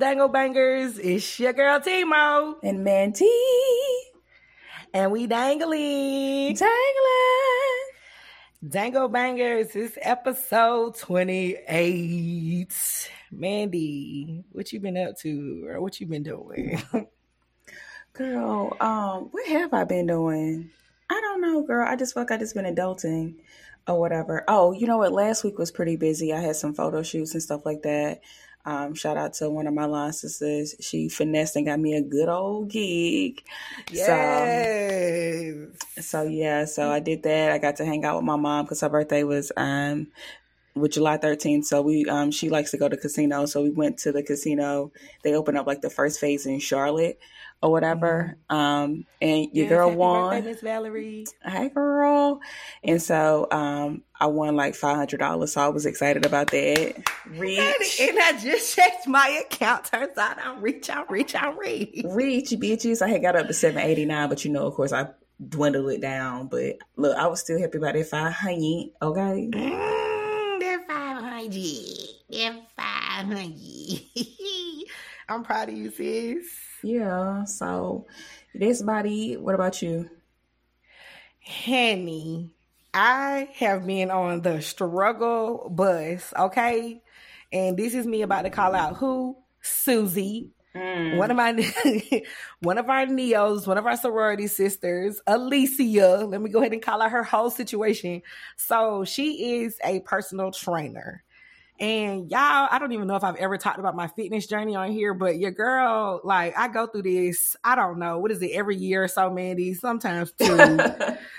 Dangle Bangers? It's your girl Tmo and Mandy, and we dangling, dangling. Dangle Bangers. It's episode twenty eight. Mandy, what you been up to, or what you been doing? girl, um, what have I been doing? I don't know, girl. I just feel like I just been adulting or whatever. Oh, you know what? Last week was pretty busy. I had some photo shoots and stuff like that. Um, shout out to one of my line sisters. She finessed and got me a good old gig. Yes. So, so yeah, so I did that. I got to hang out with my mom because her birthday was um with July 13th. So we um she likes to go to casino. So we went to the casino. They opened up like the first phase in Charlotte or whatever. Mm-hmm. Um, and your yes, girl won. Miss Valerie. Hey, girl. And so um, I won like five hundred dollars. So I was excited about that. Reach. And, and, I just checked my account. Turns out I'm rich. I'm rich. I'm rich. Reach, bitches. I had got up to seven eighty nine, but you know, of course, I dwindled it down. But look, I was still happy about that five hundred. Okay. Mm, 500. I'm proud of you, sis. Yeah. So that's about it. What about you? Honey, I have been on the struggle bus, okay? And this is me about to call out who? Susie. Mm. One of my one of our neos, one of our sorority sisters, Alicia. Let me go ahead and call out her whole situation. So she is a personal trainer. And y'all, I don't even know if I've ever talked about my fitness journey on here, but your girl, like, I go through this, I don't know, what is it, every year or so, Mandy, sometimes two,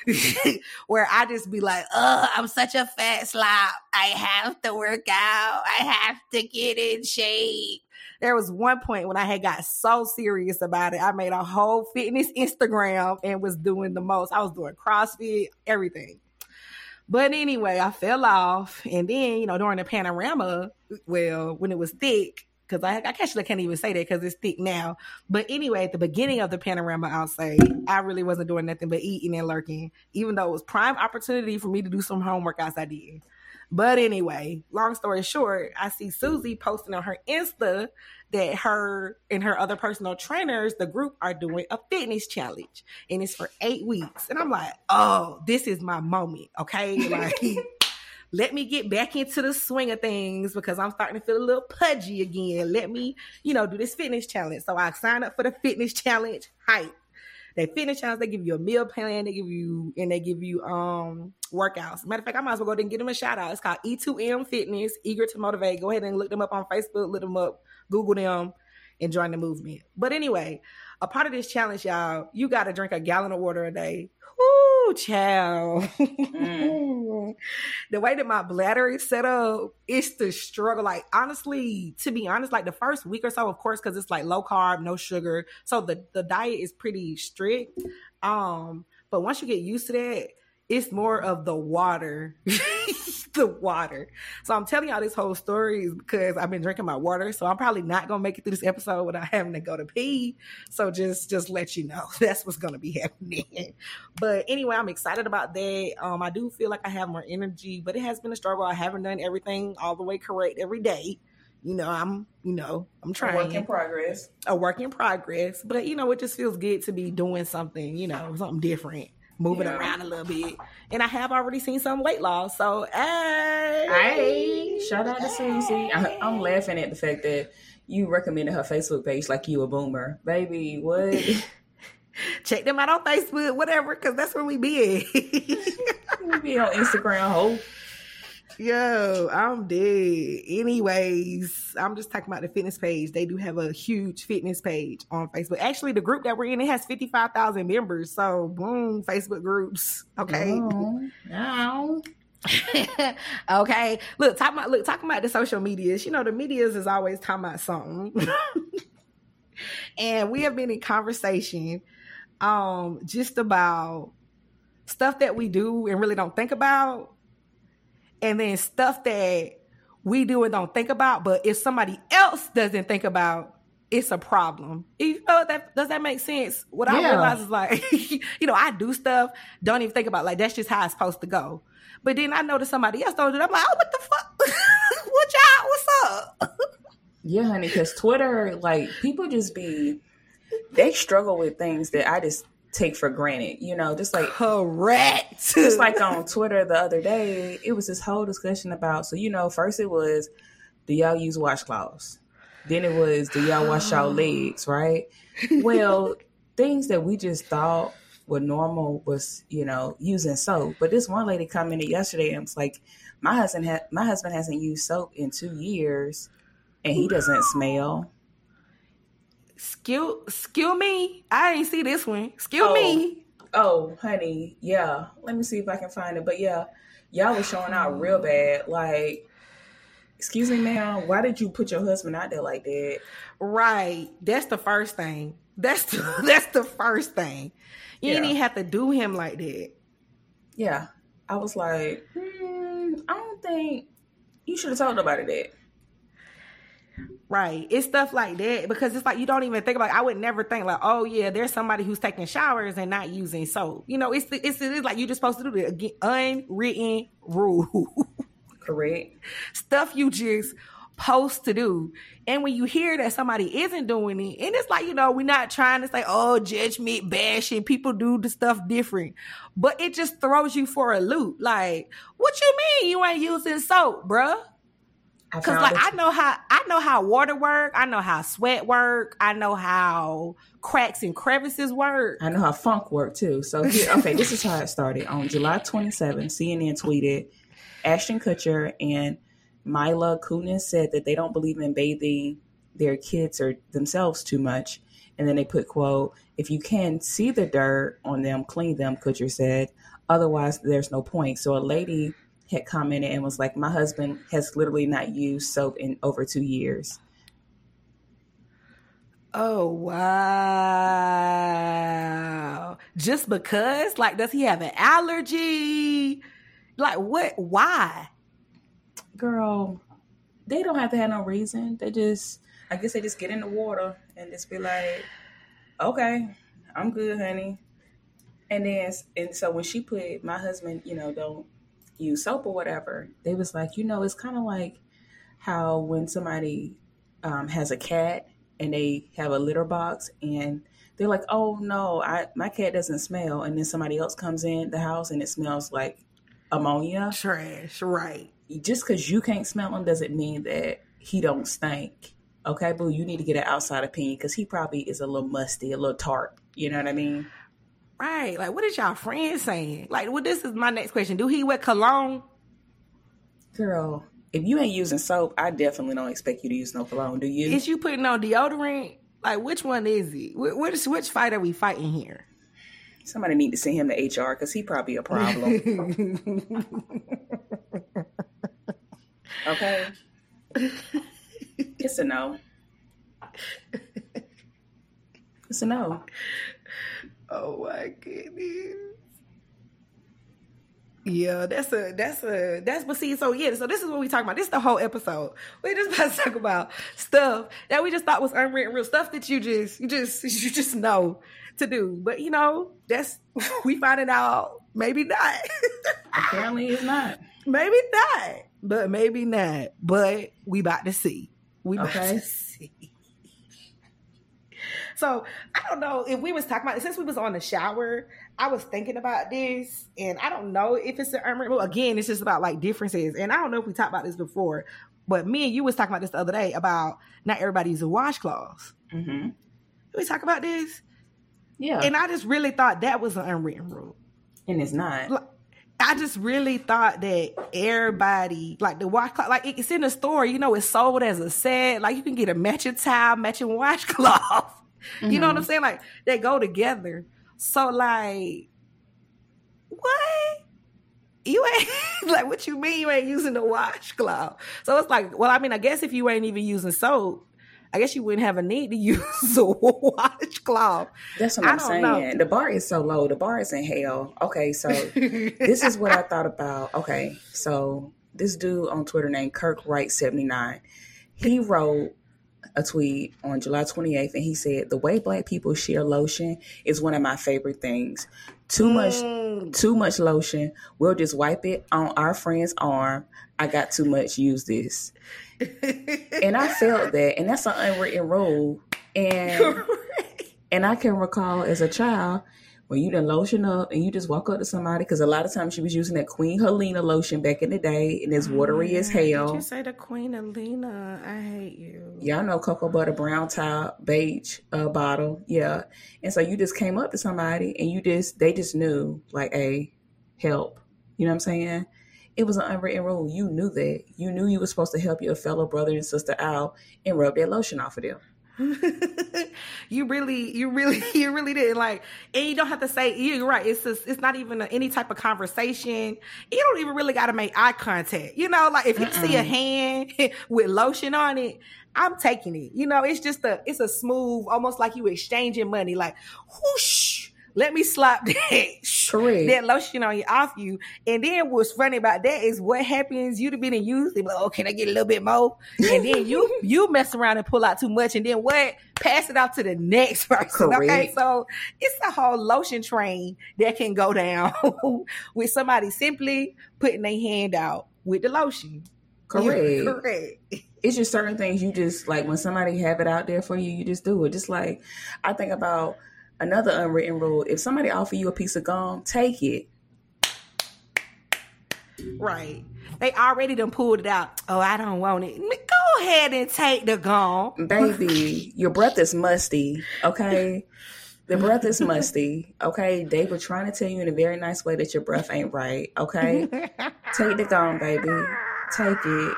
where I just be like, oh, I'm such a fat slop. I have to work out. I have to get in shape. There was one point when I had got so serious about it. I made a whole fitness Instagram and was doing the most. I was doing CrossFit, everything. But anyway, I fell off. And then, you know, during the panorama, well, when it was thick, because I, I actually can't even say that because it's thick now. But anyway, at the beginning of the panorama, I'll say I really wasn't doing nothing but eating and lurking, even though it was prime opportunity for me to do some home workouts. I did. But anyway, long story short, I see Susie posting on her Insta that her and her other personal trainers, the group, are doing a fitness challenge. And it's for eight weeks. And I'm like, oh, this is my moment. Okay. Like, let me get back into the swing of things because I'm starting to feel a little pudgy again. Let me, you know, do this fitness challenge. So I signed up for the fitness challenge hype. They fitness challenge, they give you a meal plan, they give you and they give you um workouts. Matter of fact, I might as well go ahead and give them a shout out. It's called E2M Fitness, eager to motivate. Go ahead and look them up on Facebook, look them up, Google them, and join the movement. But anyway, a part of this challenge, y'all, you gotta drink a gallon of water a day. Whoo, child. Mm. the way that my bladder is set up, it's the struggle. Like, honestly, to be honest, like the first week or so, of course, because it's like low carb, no sugar. So the, the diet is pretty strict. Um, but once you get used to that, it's more of the water. the water. So I'm telling y'all this whole story because I've been drinking my water. So I'm probably not gonna make it through this episode without having to go to pee. So just just let you know that's what's gonna be happening. But anyway, I'm excited about that. Um, I do feel like I have more energy, but it has been a struggle. I haven't done everything all the way correct every day. You know, I'm, you know, I'm trying. A work in progress. A work in progress. But you know, it just feels good to be doing something, you know, something different moving yeah. around a little bit. And I have already seen some weight loss. So, hey. Hey. Shout out to Susie. I, I'm laughing at the fact that you recommended her Facebook page like you a boomer. Baby, what? Check them out on Facebook, whatever, because that's where we be. we be on Instagram, hope. Yo, I'm dead. Anyways, I'm just talking about the fitness page. They do have a huge fitness page on Facebook. Actually, the group that we're in it has 55,000 members. So, boom, Facebook groups. Okay. Oh, okay. Look, talking about look, talking about the social medias. You know, the medias is always talking about something. and we have been in conversation um just about stuff that we do and really don't think about and then stuff that we do and don't think about, but if somebody else doesn't think about, it's a problem. You oh, know that does that make sense? What yeah. I realize is like, you know, I do stuff, don't even think about like that's just how it's supposed to go. But then I notice somebody else don't do it. I'm like, oh, what the fuck? what y'all? What's up? Yeah, honey, because Twitter, like people just be they struggle with things that I just take for granted. You know, just like correct. just like on Twitter the other day, it was this whole discussion about. So you know, first it was, do y'all use washcloths? Then it was, do y'all wash y'all legs? Right. Well, things that we just thought were normal was you know using soap. But this one lady commented yesterday and was like, my husband had my husband hasn't used soap in two years, and he doesn't smell. Skill, skill me. I ain't see this one. Skill Oh. me. Oh, honey, yeah. Let me see if I can find it. But yeah, y'all was showing out real bad. Like, excuse me, ma'am, why did you put your husband out there like that? Right. That's the first thing. That's the, that's the first thing. You didn't even have to do him like that. Yeah, I was like, hmm, I don't think you should have told nobody that. Right. It's stuff like that because it's like you don't even think about I would never think like, oh yeah, there's somebody who's taking showers and not using soap. You know, it's it's, it's like you're just supposed to do the again, unwritten rule. Correct. stuff you just supposed to do. And when you hear that somebody isn't doing it, and it's like, you know, we're not trying to say, oh, judgment, bashing, people do the stuff different. But it just throws you for a loop. Like, what you mean you ain't using soap, bruh? I Cause like I know how I know how water work, I know how sweat work, I know how cracks and crevices work. I know how funk work too. So here, okay, this is how it started. On July 27, CNN tweeted, Ashton Kutcher and Mila Kunis said that they don't believe in bathing their kids or themselves too much. And then they put quote, if you can see the dirt on them, clean them, Kutcher said. Otherwise, there's no point. So a lady had commented and was like, my husband has literally not used soap in over two years. Oh wow. Just because? Like does he have an allergy? Like what why? girl, they don't have to have no reason. They just, I guess they just get in the water and just be like, okay, I'm good, honey. And then, and so when she put my husband, you know, don't use soap or whatever, they was like, you know, it's kind of like how when somebody um, has a cat and they have a litter box and they're like, oh no, I my cat doesn't smell, and then somebody else comes in the house and it smells like ammonia Trash, right. just because you can't smell him doesn't mean that he don't stink. Okay, boo, you need to get an outside opinion because he probably is a little musty, a little tart. You know what I mean? Right. Like what is y'all friends saying? Like well this is my next question. Do he wear cologne? Girl, if you ain't using soap, I definitely don't expect you to use no cologne. Do you? Is you putting on deodorant? Like which one is he? Wh- Which which fight are we fighting here? Somebody need to send him to HR because he probably a problem. okay, it's a no. It's a no. Oh my goodness. Yeah, that's a that's a that's but see, so yeah, so this is what we talking about. This is the whole episode. We just about to talk about stuff that we just thought was unwritten real stuff that you just you just you just know to do. But you know, that's we finding out maybe not. Apparently, it's not. maybe not. But maybe not. But we about to see. We about Okay. to see. So I don't know if we was talking about it since we was on the shower. I was thinking about this, and I don't know if it's an unwritten rule. Again, it's just about like differences, and I don't know if we talked about this before. But me and you was talking about this the other day about not everybody using washcloths. hmm Did we talk about this? Yeah, And I just really thought that was an unwritten rule. and it's not. Like, I just really thought that everybody, like the washcloth, like it's in the store, you know, it's sold as a set. Like you can get a matching towel, matching washcloth. You know what I'm mm-hmm. saying? Like they go together. So like, what? You ain't like what you mean you ain't using the washcloth? So it's like, well, I mean, I guess if you ain't even using soap, I guess you wouldn't have a need to use a washcloth. That's what I'm saying. know. The bar is so low. The bar is in hell. Okay, so this is what I thought about. Okay, so this dude on Twitter named Kirk Wright seventy nine, he wrote a tweet on July 28th and he said, The way black people share lotion is one of my favorite things. too much mm. too much lotion. We'll just wipe it on our friend's arm. I got too much. Use this. and I felt that, and that's an unwritten rule. And and I can recall as a child when you done lotion up and you just walk up to somebody because a lot of times she was using that Queen Helena lotion back in the day and it's watery oh, as hell. Did you say the Queen Helena? I hate you. Y'all know cocoa butter brown top beige uh, bottle, yeah. And so you just came up to somebody and you just they just knew like, hey, help. You know what I'm saying? It was an unwritten rule. You knew that. You knew you were supposed to help your fellow brother and sister out and rub that lotion off of them. you really, you really, you really did like, and you don't have to say. You're right. It's just, it's not even a, any type of conversation. You don't even really got to make eye contact. You know, like if you Mm-mm. see a hand with lotion on it, I'm taking it. You know, it's just a, it's a smooth, almost like you exchanging money. Like whoosh let me slap that Correct. that lotion on you off you. And then what's funny about that is what happens, you'd have been in use, they be like, oh, can I get a little bit more? And then you you mess around and pull out too much and then what? Pass it out to the next person. Correct. Okay. So it's a whole lotion train that can go down with somebody simply putting their hand out with the lotion. Correct. correct. It's just certain things you just like when somebody have it out there for you, you just do it. Just like I think about another unwritten rule. If somebody offer you a piece of gum take it. Right. They already done pulled it out. Oh i don't want it. Go ahead and take the gum. Baby your breath is musty okay? The breath is musty okay? They were trying to tell you in a very nice way that your breath ain't right okay? Take the gum baby. Take it.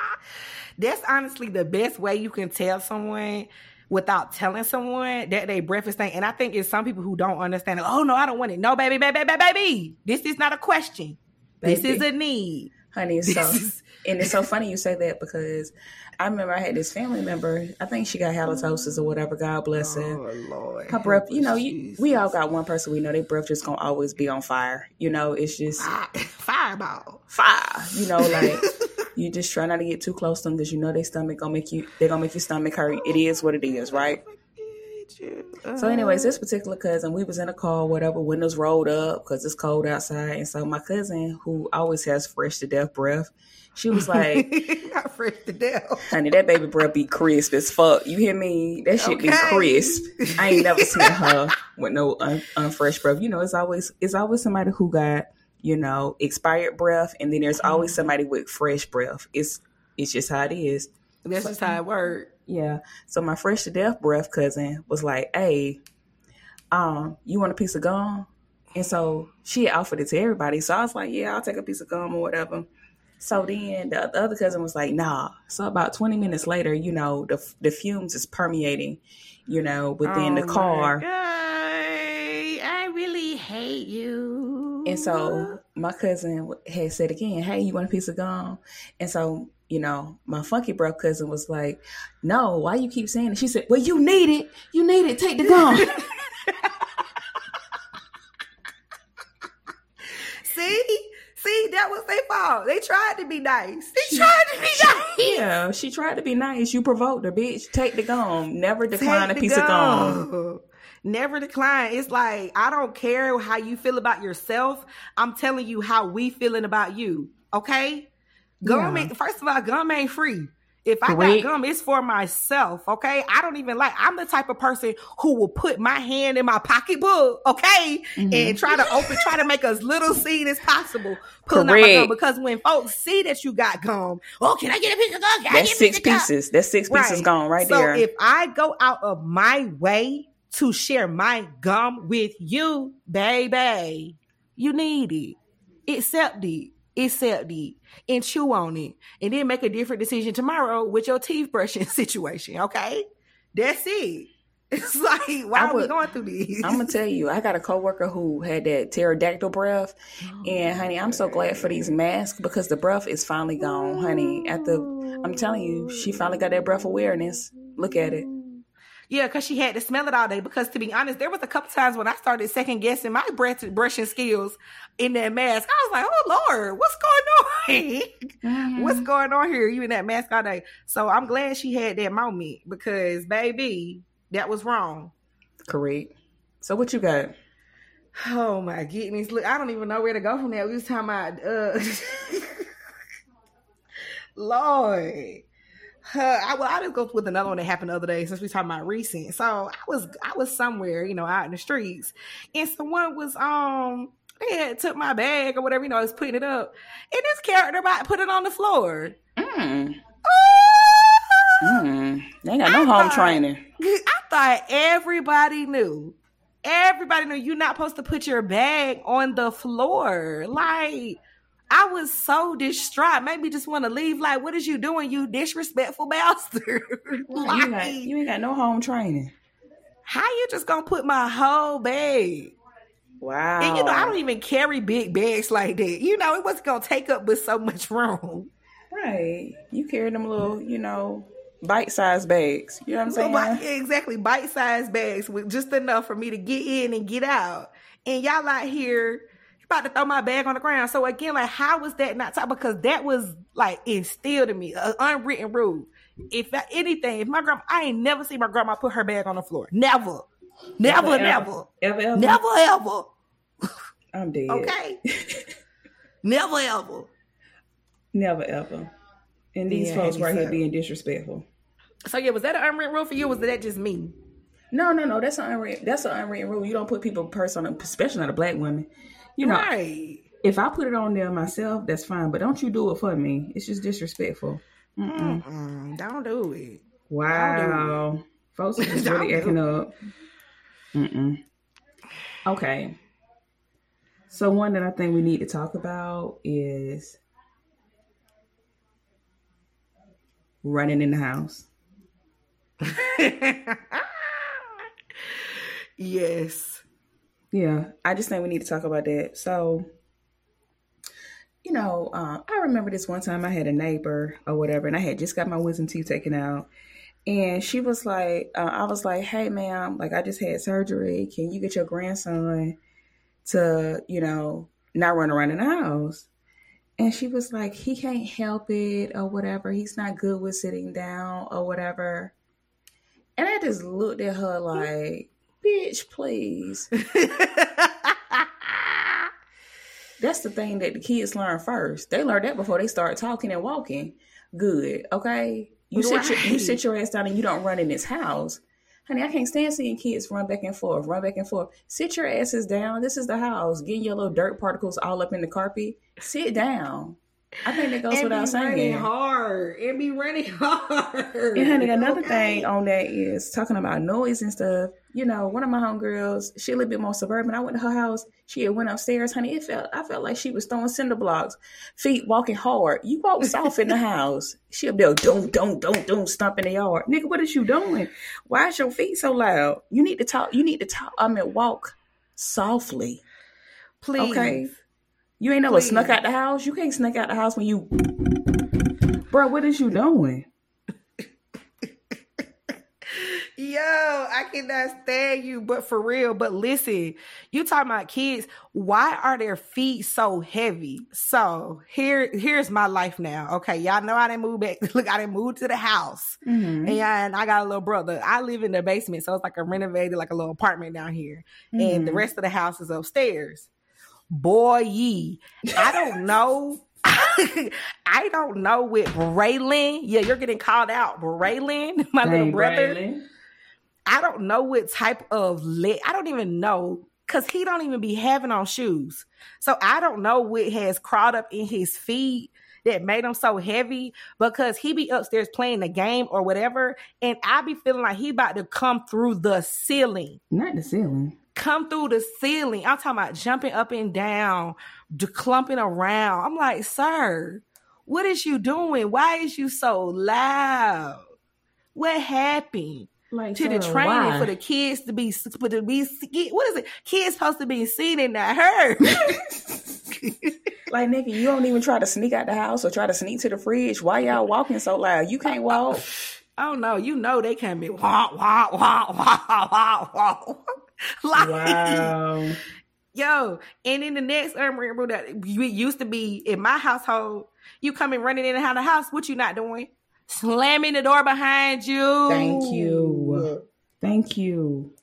That's honestly the best way you can tell someone without telling someone that they breakfast thing. And I think it's some people who don't understand it. Oh no, I don't want it. No, baby, baby, baby, baby. This is not a question. Baby. This is a need. Honey, it's so and it's so funny you say that because I remember I had this family member. I think she got halitosis or whatever. God bless her. Oh Lord, her breath. You know, you, we all got one person we know. Their breath just gonna always be on fire. You know, it's just ah, fireball, fire. You know, like you just try not to get too close to them because you know their stomach gonna make you. They're gonna make your stomach hurt. It is what it is, right? So, anyways, this particular cousin, we was in a car, whatever, windows rolled up because it's cold outside, and so my cousin, who always has fresh to death breath, she was like, "Not fresh to death, honey. That baby breath be crisp as fuck. You hear me? That shit okay. be crisp. I ain't never seen her with no un- unfresh breath. You know, it's always it's always somebody who got you know, expired breath, and then there's always mm-hmm. somebody with fresh breath. It's it's just how it is. That's just how it works. Yeah. So my fresh to death breath cousin was like, "Hey, um, you want a piece of gum?" And so she offered it to everybody. So I was like, "Yeah, I'll take a piece of gum or whatever." So then the, the other cousin was like, "Nah." So about twenty minutes later, you know, the the fumes is permeating, you know, within oh the car. I really hate you. And so my cousin had said again, "Hey, you want a piece of gum?" And so you know, my funky breath cousin was like, "No, why you keep saying it?" She said, "Well, you need it. You need it. Take the gum." See, see, that was their fault. They tried to be nice. They tried to be nice. Yeah, she tried to be nice. You provoked her, bitch. Take the gum. Never decline Take a piece gum. of gum never decline. It's like I don't care how you feel about yourself. I'm telling you how we feeling about you. Okay, gum. Yeah. First of all, gum ain't free. If I Correct. got gum, it's for myself. Okay. I don't even like, I'm the type of person who will put my hand in my pocketbook. Okay. Mm-hmm. And try to open, try to make as little seed as possible. Pulling Correct. out my gum. Because when folks see that you got gum, oh, can I get a piece of gum? Can That's six pieces. That's six pieces right. gone right so there. if I go out of my way to share my gum with you, baby. You need it. Accept it. Accept it. And chew on it. And then make a different decision tomorrow with your teeth brushing situation. Okay? That's it. It's like, why would, are we going through this? I'm gonna tell you, I got a coworker who had that pterodactyl breath, oh, and honey, I'm so glad for these masks because the breath is finally gone, honey. At the, I'm telling you, she finally got that breath awareness. Look at it. Yeah, because she had to smell it all day. Because to be honest, there was a couple times when I started second guessing my breath brushing skills in that mask. I was like, "Oh Lord, what's going on? mm-hmm. What's going on here? You in that mask all day?" So I'm glad she had that moment because, baby, that was wrong. Correct. So what you got? Oh my goodness! Look, I don't even know where to go from there. We was talking about, uh, Lord. Uh, I, well, I just go with another one that happened the other day since we talking about recent. So I was I was somewhere, you know, out in the streets, and someone was um they had took my bag or whatever, you know, I was putting it up, and this character about put it on the floor. Mm. Mm. They ain't got no I home thought, training. I thought everybody knew. Everybody knew you're not supposed to put your bag on the floor. Like, I was so distraught. Maybe just want to leave. Like, what is you doing, you disrespectful bastard? like, you, got, you ain't got no home training. How you just gonna put my whole bag? Wow. And you know, I don't even carry big bags like that. You know, it wasn't gonna take up but so much room. Right. You carry them little, you know, bite-sized bags. You know what I'm saying? exactly, bite-sized bags with just enough for me to get in and get out. And y'all out here about to throw my bag on the ground. So again, like, how was that not top? Because that was like instilled in me, an unwritten rule. If anything, if my grandma, I ain't never seen my grandma put her bag on the floor. Never, never, never, ever, ever, ever. never, ever. I'm dead. Okay. never, ever. Never, ever. And these yeah, folks right here being disrespectful. So yeah, was that an unwritten rule for you? was that just me? No, no, no. That's an unwritten. That's an unwritten rule. You don't put people purse on, especially not a black woman. You know, right. if I put it on there myself, that's fine. But don't you do it for me? It's just disrespectful. Mm-mm. Mm-mm. Don't do it. Wow, do it. folks are just really acting up. Mm-mm. Okay. So one that I think we need to talk about is running in the house. yes. Yeah, I just think we need to talk about that. So, you know, uh, I remember this one time I had a neighbor or whatever, and I had just got my wisdom teeth taken out. And she was like, uh, I was like, hey, ma'am, like I just had surgery. Can you get your grandson to, you know, not run around in the house? And she was like, he can't help it or whatever. He's not good with sitting down or whatever. And I just looked at her like, bitch, please. That's the thing that the kids learn first. They learn that before they start talking and walking. Good, okay? You right. sit your, you sit your ass down and you don't run in this house. Honey, I can't stand seeing kids run back and forth, run back and forth. Sit your asses down. This is the house. Getting your little dirt particles all up in the carpet. Sit down. I think that goes without saying. Running hard and be running hard. And honey, another okay. thing on that is talking about noise and stuff. You know, one of my homegirls, she a little bit more suburban. I went to her house. She had went upstairs, honey. It felt I felt like she was throwing cinder blocks, feet walking hard. You walk soft in the house. She up there, don't, don't, don't, don't, stomp in the yard. Nigga, what is you doing? Why is your feet so loud? You need to talk. You need to talk. I mean, walk softly. Please. Okay. You ain't never Please. snuck out the house. You can't sneak out the house when you, bro. What is you doing? Yo, I cannot stand you, but for real. But listen, you talking about kids. Why are their feet so heavy? So here, here's my life now. Okay, y'all know I didn't move back. Look, I didn't move to the house, mm-hmm. and I got a little brother. I live in the basement, so it's like a renovated, like a little apartment down here, mm-hmm. and the mm-hmm. rest of the house is upstairs boy ye. I don't know. I don't know with Braylon. Yeah, you're getting called out. Braylon, my Dang, little brother. Braylon. I don't know what type of leg. I don't even know because he don't even be having on shoes. So I don't know what has crawled up in his feet that made him so heavy because he be upstairs playing the game or whatever, and I be feeling like he about to come through the ceiling. Not the ceiling come through the ceiling. I'm talking about jumping up and down, clumping around. I'm like, sir, what is you doing? Why is you so loud? What happened? Like, to the training why? for the kids to be for to be what is it? Kids supposed to be seen and not heard. like nigga, you don't even try to sneak out the house or try to sneak to the fridge. Why y'all walking so loud? You can't walk. Oh no, you know they can't be wah wah wah wah wah wah. like, wow. Yo, and in the next urban rule that used to be in my household, you coming running in and out of the house, what you not doing? Slamming the door behind you. Thank you. Thank you.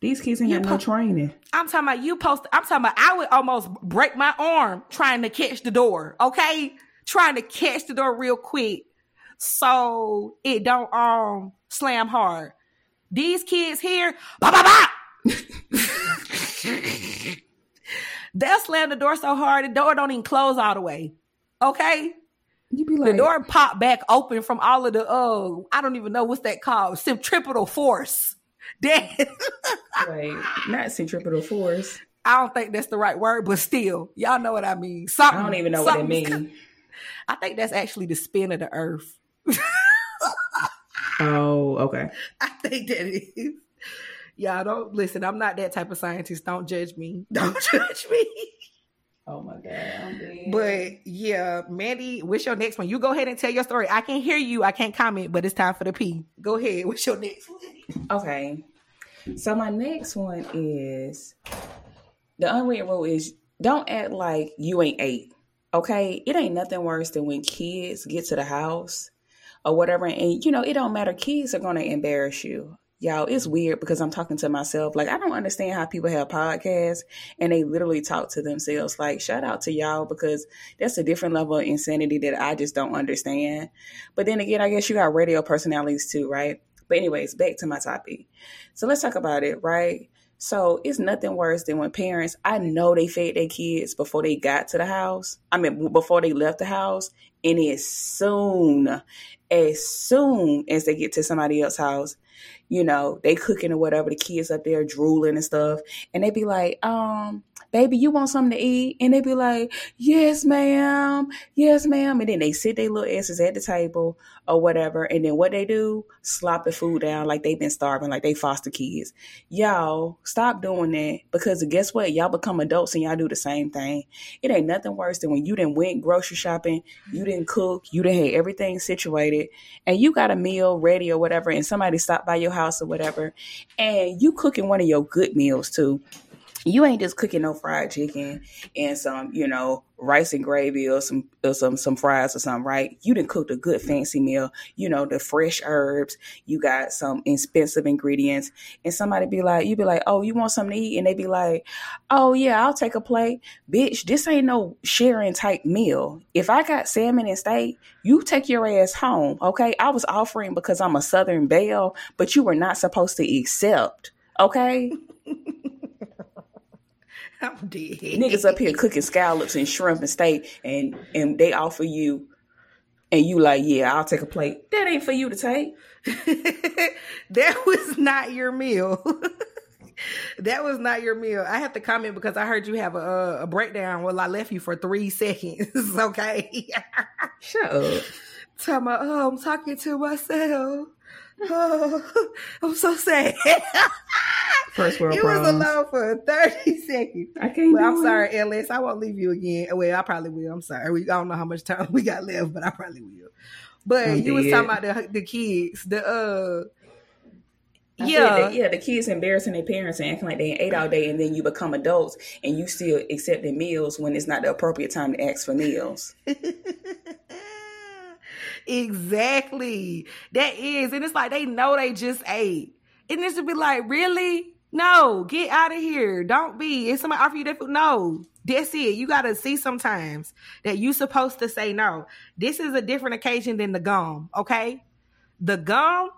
These kids ain't got no training. I'm talking about you post. I'm talking about I would almost break my arm trying to catch the door. Okay, trying to catch the door real quick so it don't um slam hard. These kids here, bah, bah, bah. they'll slam the door so hard the door don't even close all the way. Okay. You be like, the door pop back open from all of the uh I don't even know what's that called centripetal force. That Wait, not centripetal force. I don't think that's the right word, but still, y'all know what I mean. Something, I don't even know what it means. I think that's actually the spin of the earth. oh, okay. I think that is. Y'all don't listen. I'm not that type of scientist. Don't judge me. Don't judge me. Oh my god, But yeah, Mandy, what's your next one? You go ahead and tell your story. I can't hear you. I can't comment, but it's time for the P. Go ahead. What's your next one? Okay. So my next one is the unwritten rule is don't act like you ain't eight. Okay, it ain't nothing worse than when kids get to the house or whatever, and you know it don't matter. Kids are gonna embarrass you y'all, it's weird because I'm talking to myself. Like, I don't understand how people have podcasts and they literally talk to themselves. Like, shout out to y'all because that's a different level of insanity that I just don't understand. But then again, I guess you got radio personalities too, right? But, anyways, back to my topic. So, let's talk about it, right? So it's nothing worse than when parents, I know they fed their kids before they got to the house. I mean, before they left the house. And as soon, as soon as they get to somebody else's house, you know, they cooking or whatever, the kids up there drooling and stuff. And they be like, um, baby, you want something to eat? And they be like, yes, ma'am. Yes, ma'am. And then they sit their little asses at the table or whatever. And then what they do, slop the food down like they've been starving, like they foster kids. Y'all stop doing that because guess what? Y'all become adults and y'all do the same thing. It ain't nothing worse than when you didn't went grocery shopping, you didn't cook, you didn't have everything situated, and you got a meal ready or whatever, and somebody stopped by your house or whatever, and you cooking one of your good meals too you ain't just cooking no fried chicken and some, you know, rice and gravy or some or some some fries or something, right? You didn't cook a good fancy meal, you know, the fresh herbs, you got some expensive ingredients, and somebody be like, you be like, oh, you want something to eat? And they be like, oh yeah, I'll take a plate. Bitch, this ain't no sharing type meal. If I got salmon and steak, you take your ass home, okay? I was offering because I'm a Southern Belle, but you were not supposed to accept, okay? I'm dead. Niggas up here cooking scallops and shrimp and steak, and and they offer you, and you like, yeah, I'll take a plate. That ain't for you to take. that was not your meal. that was not your meal. I have to comment because I heard you have a, a breakdown. Well, I left you for three seconds. okay. Shut up. Tell my, oh, I'm talking to myself. Oh, I'm so sad. First world It problems. was alone for 30 seconds. I can't Well, I'm it. sorry, Ellis. I won't leave you again. Well, I probably will. I'm sorry. We I don't know how much time we got left, but I probably will. But I'm you was talking about the the kids, the uh I yeah. that, yeah, the kids embarrassing their parents and acting like they ate all day, and then you become adults and you still accepting meals when it's not the appropriate time to ask for meals. Exactly. That is. And it's like they know they just ate. And this would be like, really? No, get out of here. Don't be. If somebody offer you that food, no. That's it. You gotta see sometimes that you supposed to say no. This is a different occasion than the gum, okay? The gum,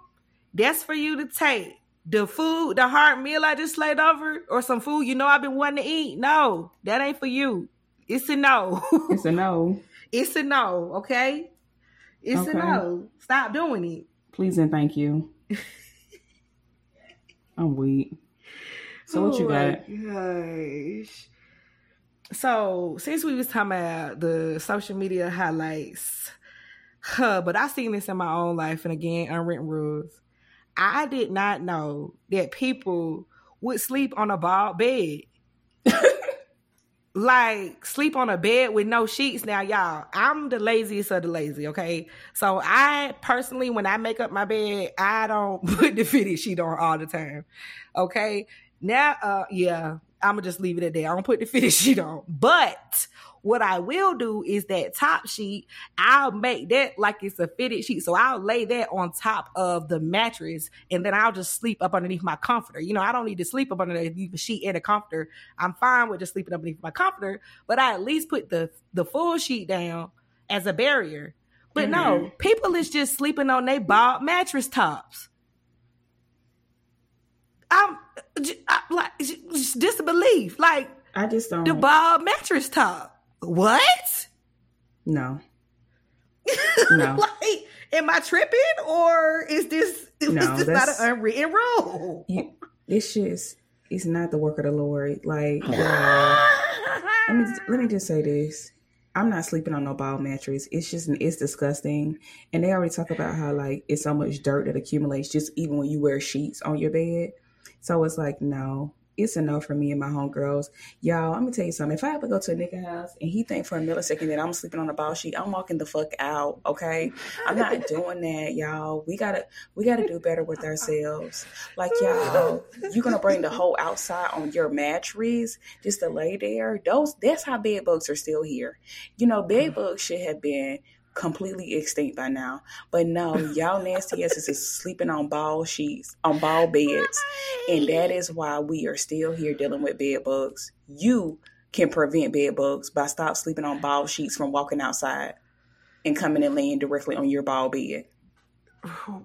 that's for you to take. The food, the hard meal I just laid over, or some food you know I've been wanting to eat. No, that ain't for you. It's a no. It's a no. It's a no, okay? It's Okay. a no. Stop doing it. Please and thank you. I'm weak. So what you Oh got? Gosh. So since we was talking about the social media highlights, huh, but I seen this in my own life, and again, unwritten rules. I did not know that people would sleep on a bald bed. like sleep on a bed with no sheets. Now, y'all, I'm the laziest of the lazy, okay? So I personally, when I make up my bed, I don't put the fitted sheet on all the time. Okay. Now, uh, yeah, I'm gonna just leave it at that. I don't put the fitted sheet on. But what I will do is that top sheet, I'll make that like it's a fitted sheet. So I'll lay that on top of the mattress and then I'll just sleep up underneath my comforter. You know, I don't need to sleep up underneath the sheet and a comforter. I'm fine with just sleeping underneath my comforter, but I at least put the the full sheet down as a barrier. But mm-hmm. no, people is just sleeping on their bald mattress tops. I'm, I, like disbelief. Like I just don't the bald mattress top. What? No. No. like, am I tripping or is this no, is this not an unwritten rule? You, this just it's not the work of the Lord. Like, uh, let me let me just say this. I'm not sleeping on no ball mattress. It's just it's disgusting. And they already talk about how like it's so much dirt that accumulates just even when you wear sheets on your bed. So it's like, no, it's a no for me and my homegirls. Y'all, I'm gonna tell you something. If I ever go to a nigga house and he think for a millisecond that I'm sleeping on a ball sheet, I'm walking the fuck out. Okay, I'm not doing that, y'all. We gotta we gotta do better with ourselves. Like y'all, you gonna bring the whole outside on your mattress just to lay there. Those that's how bed bugs are still here. You know, bed bugs should have been completely extinct by now. But no, y'all nasty asses is sleeping on ball sheets, on ball beds. And that is why we are still here dealing with bed bugs. You can prevent bed bugs by stop sleeping on ball sheets from walking outside and coming and laying directly on your ball bed.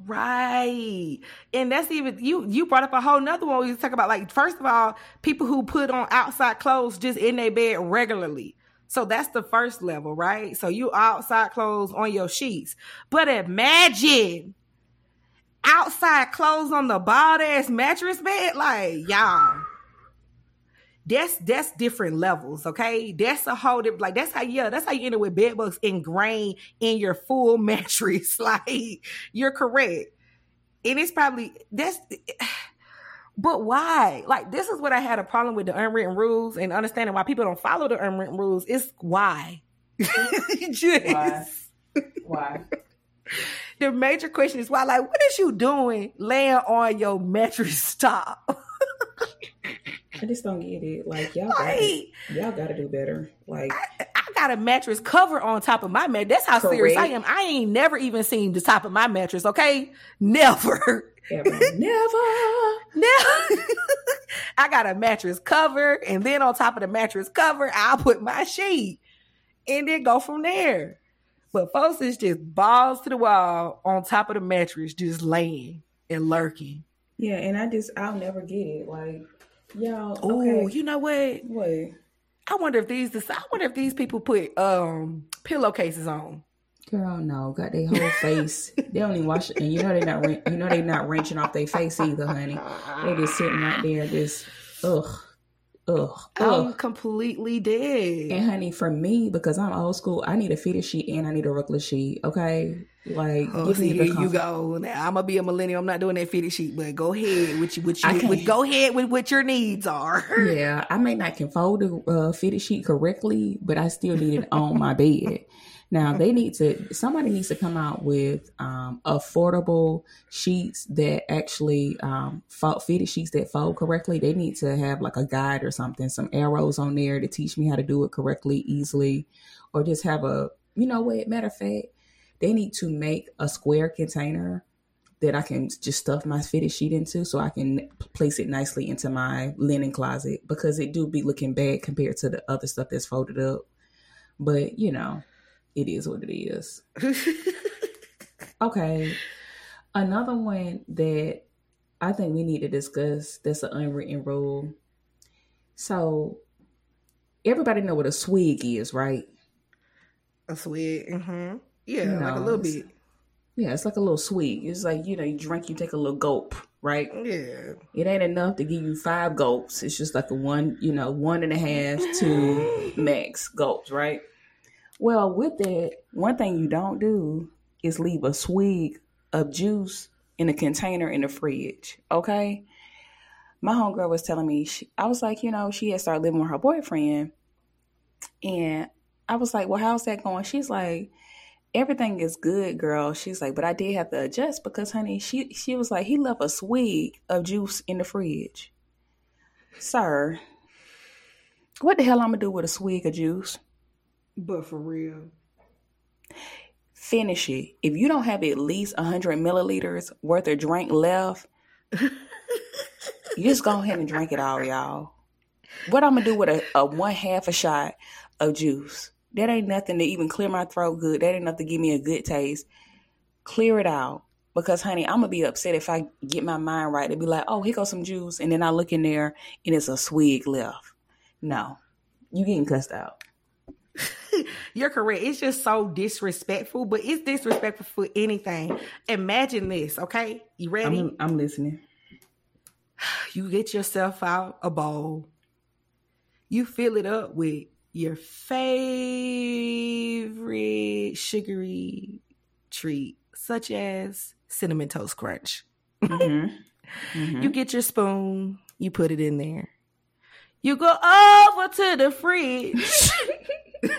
Right. And that's even you you brought up a whole nother one we talk about like first of all, people who put on outside clothes just in their bed regularly. So that's the first level, right? So you outside clothes on your sheets. But imagine outside clothes on the bald ass mattress bed, like y'all. That's that's different levels, okay? That's a whole different like that's how yeah, that's how you end up with bed bugs ingrained in your full mattress. like you're correct. And it's probably that's but why? Like, this is what I had a problem with the unwritten rules and understanding why people don't follow the unwritten rules. It's why? Why? Why? The major question is why? Like, what is you doing laying on your mattress top? I just don't get it. Like y'all, gotta, y'all got to do better. Like I, I, got a mattress cover on top of my mattress. That's how correct. serious I am. I ain't never even seen the top of my mattress. Okay, never. Ever. Never. Never. I got a mattress cover, and then on top of the mattress cover, I'll put my sheet and then go from there. But folks is just balls to the wall on top of the mattress, just laying and lurking. Yeah, and I just I'll never get it. Like, y'all. Oh, okay. you know what? What? I wonder if these I wonder if these people put um pillowcases on. Girl, no, got their whole face. they don't even wash it, and you know they not. You know they not wrenching off their face either, honey. They just sitting right there, just ugh, ugh, ugh. I'm completely dead. And honey, for me, because I'm old school, I need a fitted sheet and I need a rugged sheet. Okay, like oh, see, here you go. Now I'm gonna be a millennial. I'm not doing that fitted sheet, but go ahead with you. With you, with, go ahead with what your needs are. yeah, I may not can fold the uh, fitted sheet correctly, but I still need it on my bed. Now they need to somebody needs to come out with um, affordable sheets that actually um, fold, fitted sheets that fold correctly. They need to have like a guide or something, some arrows on there to teach me how to do it correctly, easily, or just have a you know what? Matter of fact, they need to make a square container that I can just stuff my fitted sheet into so I can place it nicely into my linen closet because it do be looking bad compared to the other stuff that's folded up. But you know, it is what it is. okay. Another one that I think we need to discuss that's an unwritten rule. So everybody know what a swig is, right? A swig. Mm-hmm. Yeah, you know, like a little bit. Yeah, it's like a little swig. It's like, you know, you drink, you take a little gulp, right? Yeah. It ain't enough to give you five gulps. It's just like a one, you know, one and a half, two max gulps, right? Well, with that, one thing you don't do is leave a swig of juice in a container in the fridge. Okay. My homegirl was telling me, she, I was like, you know, she had started living with her boyfriend. And I was like, well, how's that going? She's like, everything is good, girl. She's like, but I did have to adjust because, honey, she she was like, he left a swig of juice in the fridge. Sir, what the hell I'm gonna do with a swig of juice? But for real. Finish it. If you don't have at least 100 milliliters worth of drink left, you just go ahead and drink it all, y'all. What I'm gonna do with a, a one half a shot of juice? That ain't nothing to even clear my throat good. That ain't enough to give me a good taste. Clear it out. Because honey, I'm gonna be upset if I get my mind right to be like, oh, here goes some juice, and then I look in there and it's a swig left. No. You getting cussed out. You're correct. It's just so disrespectful, but it's disrespectful for anything. Imagine this, okay? You ready? I'm, I'm listening. You get yourself out a bowl. You fill it up with your favorite sugary treat, such as cinnamon toast crunch. Mm-hmm. Mm-hmm. You get your spoon, you put it in there. You go over to the fridge.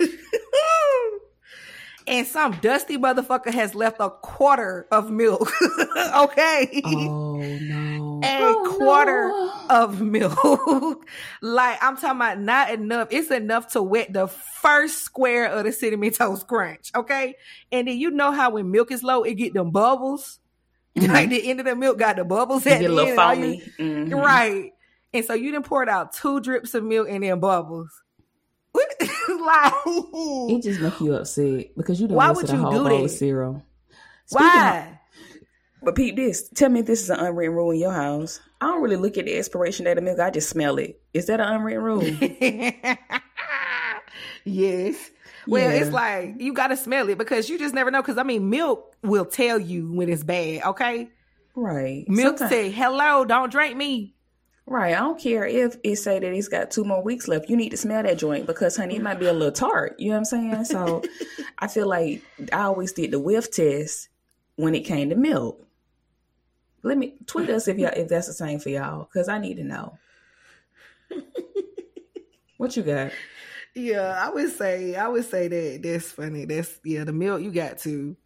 and some dusty motherfucker has left a quarter of milk. okay. Oh no. A oh, quarter no. of milk. like I'm talking about not enough. It's enough to wet the first square of the cinnamon toast crunch. Okay. And then you know how when milk is low, it get them bubbles. Mm-hmm. Like the end of the milk got the bubbles at get the a little end. foamy. You, mm-hmm. Right. And so you didn't pour out two drips of milk and then bubbles. like it just make you upset because you don't Why listen would to you whole do bowl that? of cereal. Speaking Why? Of, but Pete, this tell me if this is an unwritten rule in your house. I don't really look at the expiration date of milk. I just smell it. Is that an unwritten rule? yes. Well, Yeah. it's like you got to smell it because you just never know. Because I mean, milk will tell you when it's bad. Okay, right. milk Sometimes- say, "Hello, don't drink me." Right. I don't care if it say that it's got two more weeks left. You need to smell that joint because honey, it might be a little tart. You know what I'm saying? So I feel like I always did the whiff test when it came to milk. Let me tweet us if y'all if that's the same for y'all, because I need to know. what you got? Yeah, I would say, I would say that that's funny. That's yeah, the milk you got to.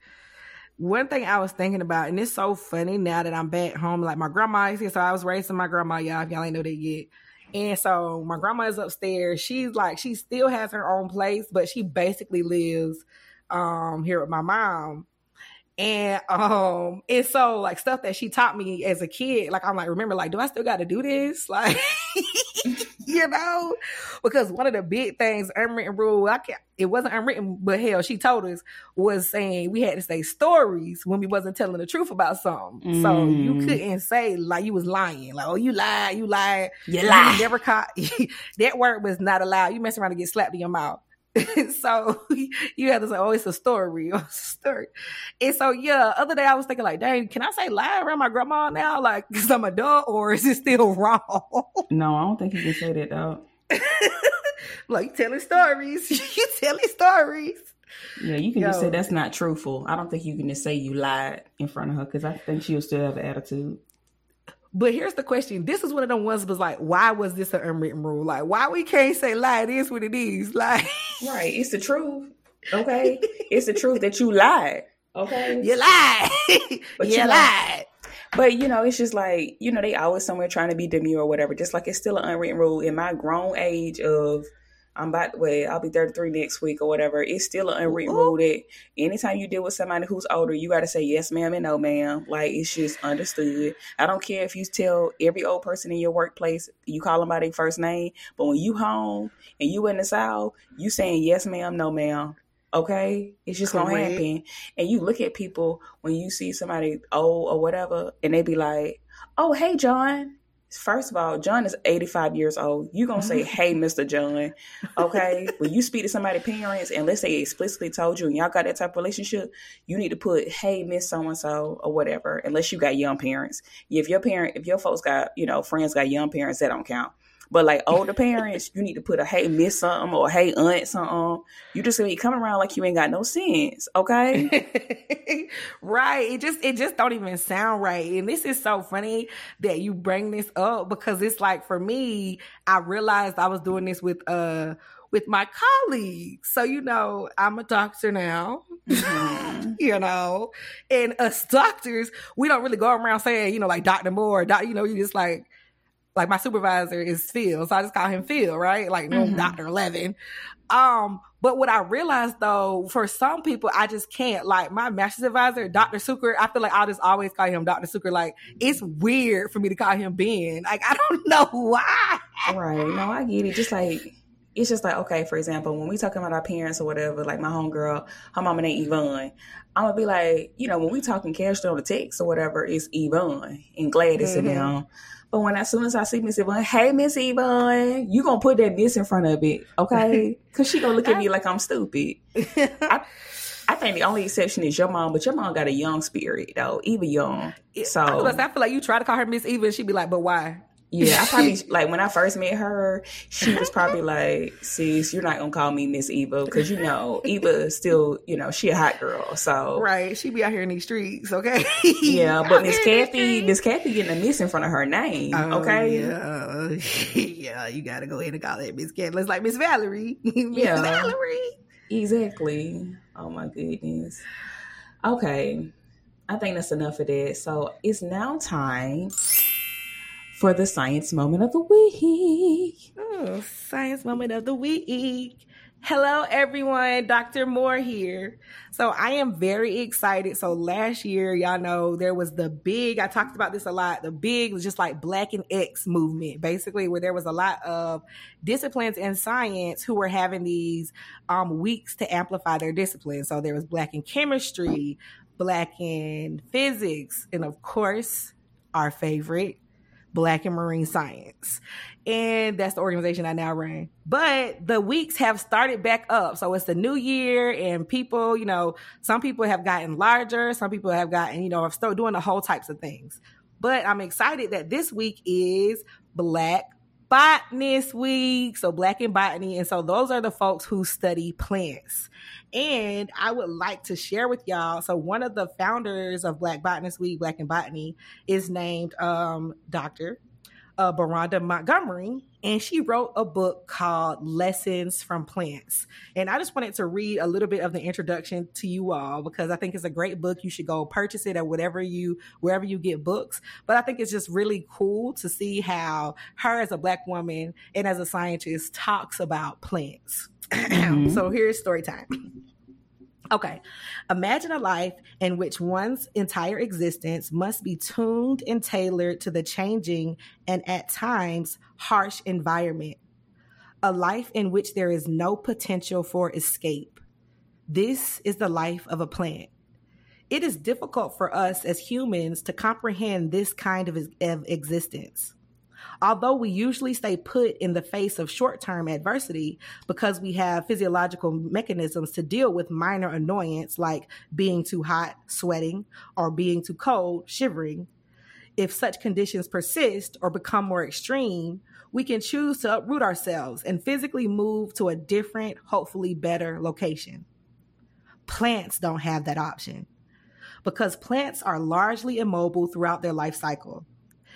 One thing I was thinking about, and it's so funny now that I'm back home. Like my grandma is here, so I was raising my grandma, y'all. If y'all ain't know that yet. And so my grandma is upstairs. She's like, she still has her own place, but she basically lives um here with my mom. And um, and so like stuff that she taught me as a kid, like I'm like, remember, like, do I still got to do this? Like, you know, because one of the big things, unwritten rule, I can't, it wasn't unwritten, but hell, she told us was saying we had to say stories when we wasn't telling the truth about something. So you Mm. couldn't say like you was lying, like, oh, you lied, you lied, You you lie. never caught. that word was not allowed. You mess around and get slapped in your mouth. so you have to say, oh, it's a story. It's a story. And so, yeah, other day I was thinking, like, dang, can I say lie around my grandma now? Like, because I'm a adult, or is it still wrong? No, I don't think you can say that though. like, telling stories. you telling stories. Yeah, you can just say that's not truthful. I don't think you can just say you lied in front of her because I think she'll still have an attitude. But here's the question. This is one of them ones was like, why was this an unwritten rule? Like, why we can't say lie? It is what it is. Like, Right. It's the truth. Okay. it's the truth that you lied. Okay. you lied. But you you know- lied. But you know, it's just like, you know, they always somewhere trying to be demure or whatever. Just like it's still an unwritten rule in my grown age of I'm about to wait, I'll be 33 next week or whatever. It's still an unwritten Ooh. rule that anytime you deal with somebody who's older, you gotta say yes, ma'am, and no, ma'am. Like it's just understood. I don't care if you tell every old person in your workplace, you call them by their first name, but when you home and you in the south, you saying yes, ma'am, no, ma'am. Okay, it's just gonna happen. And you look at people when you see somebody old or whatever, and they be like, "Oh, hey, John." First of all, John is 85 years old. You're going to say, mm-hmm. hey, Mr. John. Okay. when you speak to somebody's parents and let's say they explicitly told you and y'all got that type of relationship, you need to put, hey, Miss So and so or whatever, unless you got young parents. If your parent, if your folks got, you know, friends got young parents, that don't count. But like older parents, you need to put a hey miss something or hey aunt something. You just gonna be coming around like you ain't got no sense, okay? right. It just it just don't even sound right. And this is so funny that you bring this up because it's like for me, I realized I was doing this with uh with my colleagues. So you know, I'm a doctor now. Mhm. you know, and us doctors, we don't really go around saying, you know, like Dr. Moore, doc, you know, you just like like my supervisor is Phil, so I just call him Phil, right? Like no Mhm. Dr. Levin. Um, But what I realized though, for some people, I just can't. Like my master's advisor, Dr. Sucre, I feel like I'll just always call him Dr. Sucre. Like it's weird for me to call him Ben. Like I don't know why. Right. No, I get it. Just like it's just like okay, for example, when we talking about our parents or whatever, like my homegirl, her mama named Yvonne. I'm gonna be like, you know, when we talking cash on the text or whatever, it's Yvonne and Gladys mm-hmm. and them. But when as soon as I see Miss Yvonne, hey Miss Yvonne, you gonna put that Miss in front of it, okay? Cause she gonna look at me like I'm stupid. I, I think the only exception is your mom, but your mom got a young spirit though, even young. So I, I feel like you try to call her Miss Eva, and she'd be like, "But why?" Yeah, I probably like when I first met her, she was probably like, "Sis, you're not gonna call me Miss Eva because you know Eva still, you know, she a hot girl." So right, she be out here in these streets, okay? yeah, but Miss Kathy, Miss Kathy getting a miss in front of her name, oh, okay? Yeah, yeah, you gotta go ahead and call that Miss Kathy. It's like Miss Valerie, Miss yeah, Valerie. Exactly. Oh my goodness. Okay, I think that's enough of that. So it's now time for the science moment of the week. Oh, science moment of the week. Hello, everyone. Dr. Moore here. So I am very excited. So last year, y'all know there was the big, I talked about this a lot, the big, was just like Black and X movement, basically, where there was a lot of disciplines in science who were having these um, weeks to amplify their discipline. So there was Black in chemistry, Black in physics, and of course, our favorite, Black in Marine Science. And that's the organization I now run. But the weeks have started back up. So it's the new year and people, you know, some people have gotten larger. Some people have gotten, you know, are still doing the whole types of things. But I'm excited that this week is Black Botanist Week. So Black in Botany. And so those are the folks who study plants. And I would like to share with y'all. So one of the founders of Black Botanist Week, Black in Botany, is named um, Dr. Uh, Montgomery, and she wrote a book called Lessons from Plants. And I just wanted to read a little bit of the introduction to you all because I think it's a great book. You should go purchase it at whatever you wherever you get books. But I think it's just really cool to see how her as a black woman and as a scientist talks about plants. Mm-hmm. so here's story time. Okay. Imagine a life in which one's entire existence must be tuned and tailored to the changing and at times harsh environment. A life in which there is no potential for escape. This is the life of a plant. It is difficult for us as humans to comprehend this kind of, of existence. Although we usually stay put in the face of short term adversity because we have physiological mechanisms to deal with minor annoyance like being too hot, sweating, or being too cold, shivering, if such conditions persist or become more extreme, we can choose to uproot ourselves and physically move to a different, hopefully better location. Plants don't have that option because plants are largely immobile throughout their life cycle.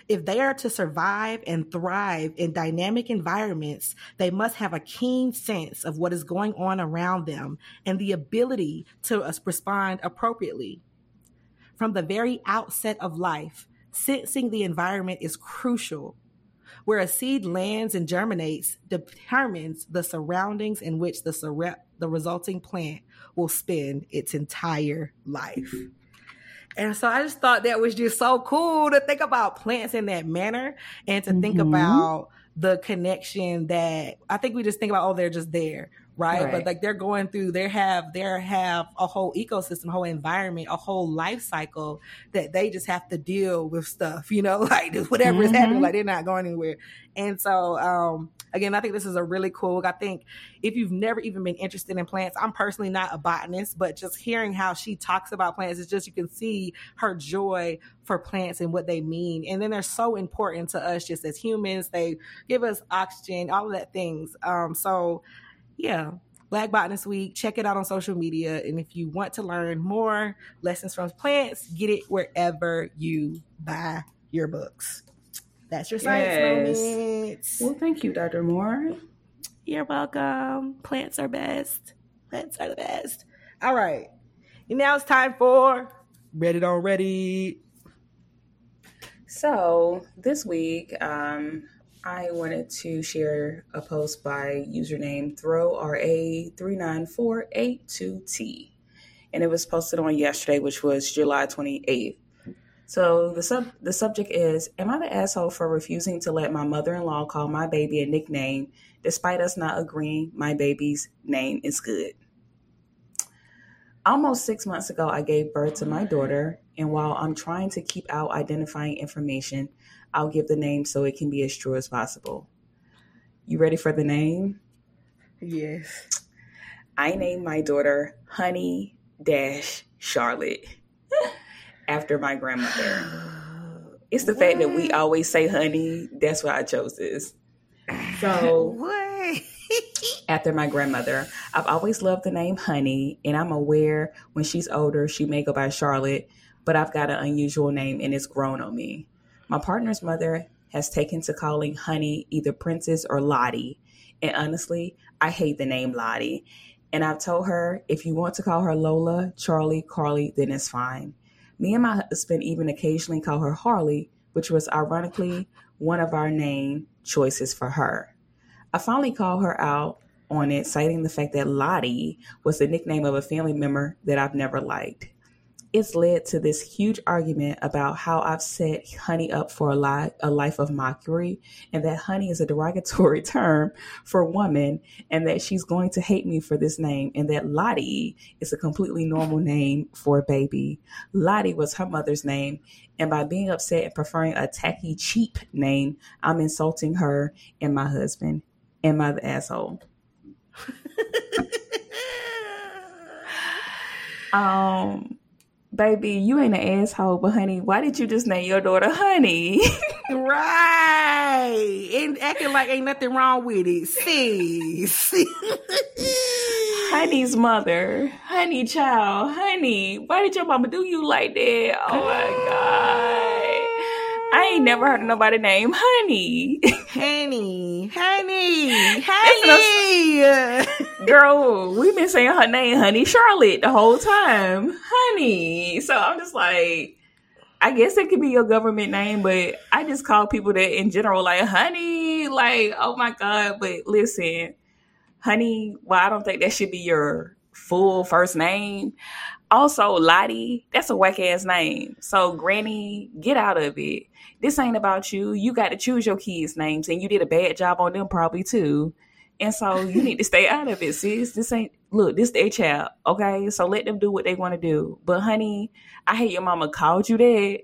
If they are to survive and thrive in dynamic environments, they must have a keen sense of what is going on around them and the ability to uh, respond appropriately. From the very outset of life, sensing the environment is crucial. Where a seed lands and germinates determines the surroundings in which the, sur- the resulting plant will spend its entire life. And so I just thought that was just so cool to think about plants in that manner and to mm-hmm. think about the connection that I think we just think about, oh, they're just there. Right? right? But like they're going through, they have they have a whole ecosystem, a whole environment, a whole life cycle that they just have to deal with stuff, you know, like whatever mm-hmm. is happening, mm-hmm. like they're not going anywhere. And so um again, I think this is a really cool. I think if you've never even been interested in plants, I'm personally not a botanist, but just hearing how she talks about plants, it's just you can see her joy for plants and what they mean. And then they're so important to us just as humans. They give us oxygen, all of that things. Um, so yeah, Black Botanist Week. Check it out on social media. And if you want to learn more lessons from plants, get it wherever you buy your books. That's your science yes. moment. Well, thank you, Dr. Moore. You're welcome. Plants are best. Plants are the best. All right. And now it's time for Reddit on Reddit. So this week, um, I wanted to share a post by username throwra394822t. And it was posted on yesterday, which was July 28th. So the sub the subject is Am I the asshole for refusing to let my mother in law call my baby a nickname despite us not agreeing my baby's name is good? Almost six months ago, I gave birth to my daughter, and while I'm trying to keep out identifying information, I'll give the name so it can be as true as possible. You ready for the name? Yes. I named my daughter Honey Dash Charlotte after my grandmother. It's the what? fact that we always say honey. That's why I chose this. So what? after my grandmother, I've always loved the name Honey, and I'm aware when she's older she may go by Charlotte, but I've got an unusual name and it's grown on me. My partner's mother has taken to calling Honey either Princess or Lottie. And honestly, I hate the name Lottie. And I've told her if you want to call her Lola, Charlie, Carly, then it's fine. Me and my husband even occasionally call her Harley, which was ironically one of our name choices for her. I finally called her out on it, citing the fact that Lottie was the nickname of a family member that I've never liked it's led to this huge argument about how I've set honey up for a, li- a life of mockery and that honey is a derogatory term for woman and that she's going to hate me for this name and that Lottie is a completely normal name for a baby. Lottie was her mother's name. And by being upset and preferring a tacky, cheap name, I'm insulting her and my husband. Am I the asshole? um baby, you ain't an asshole, but honey, why did you just name your daughter Honey? right. And acting like ain't nothing wrong with it. Sis. Honey's mother. Honey child. Honey. Why did your mama do you like that? Oh my God. I ain't never heard of nobody named Honey. Honey, Honey, Honey. Girl, we've been saying her name, Honey Charlotte, the whole time. Honey. So I'm just like, I guess it could be your government name, but I just call people that in general like Honey. Like, oh my God. But listen, Honey, well, I don't think that should be your full first name. Also, Lottie, that's a whack ass name. So, Granny, get out of it. This ain't about you. You got to choose your kids' names, and you did a bad job on them probably too. And so you need to stay out of it, sis. This ain't look, this their child, okay? So let them do what they want to do. But honey, I hate your mama called you that,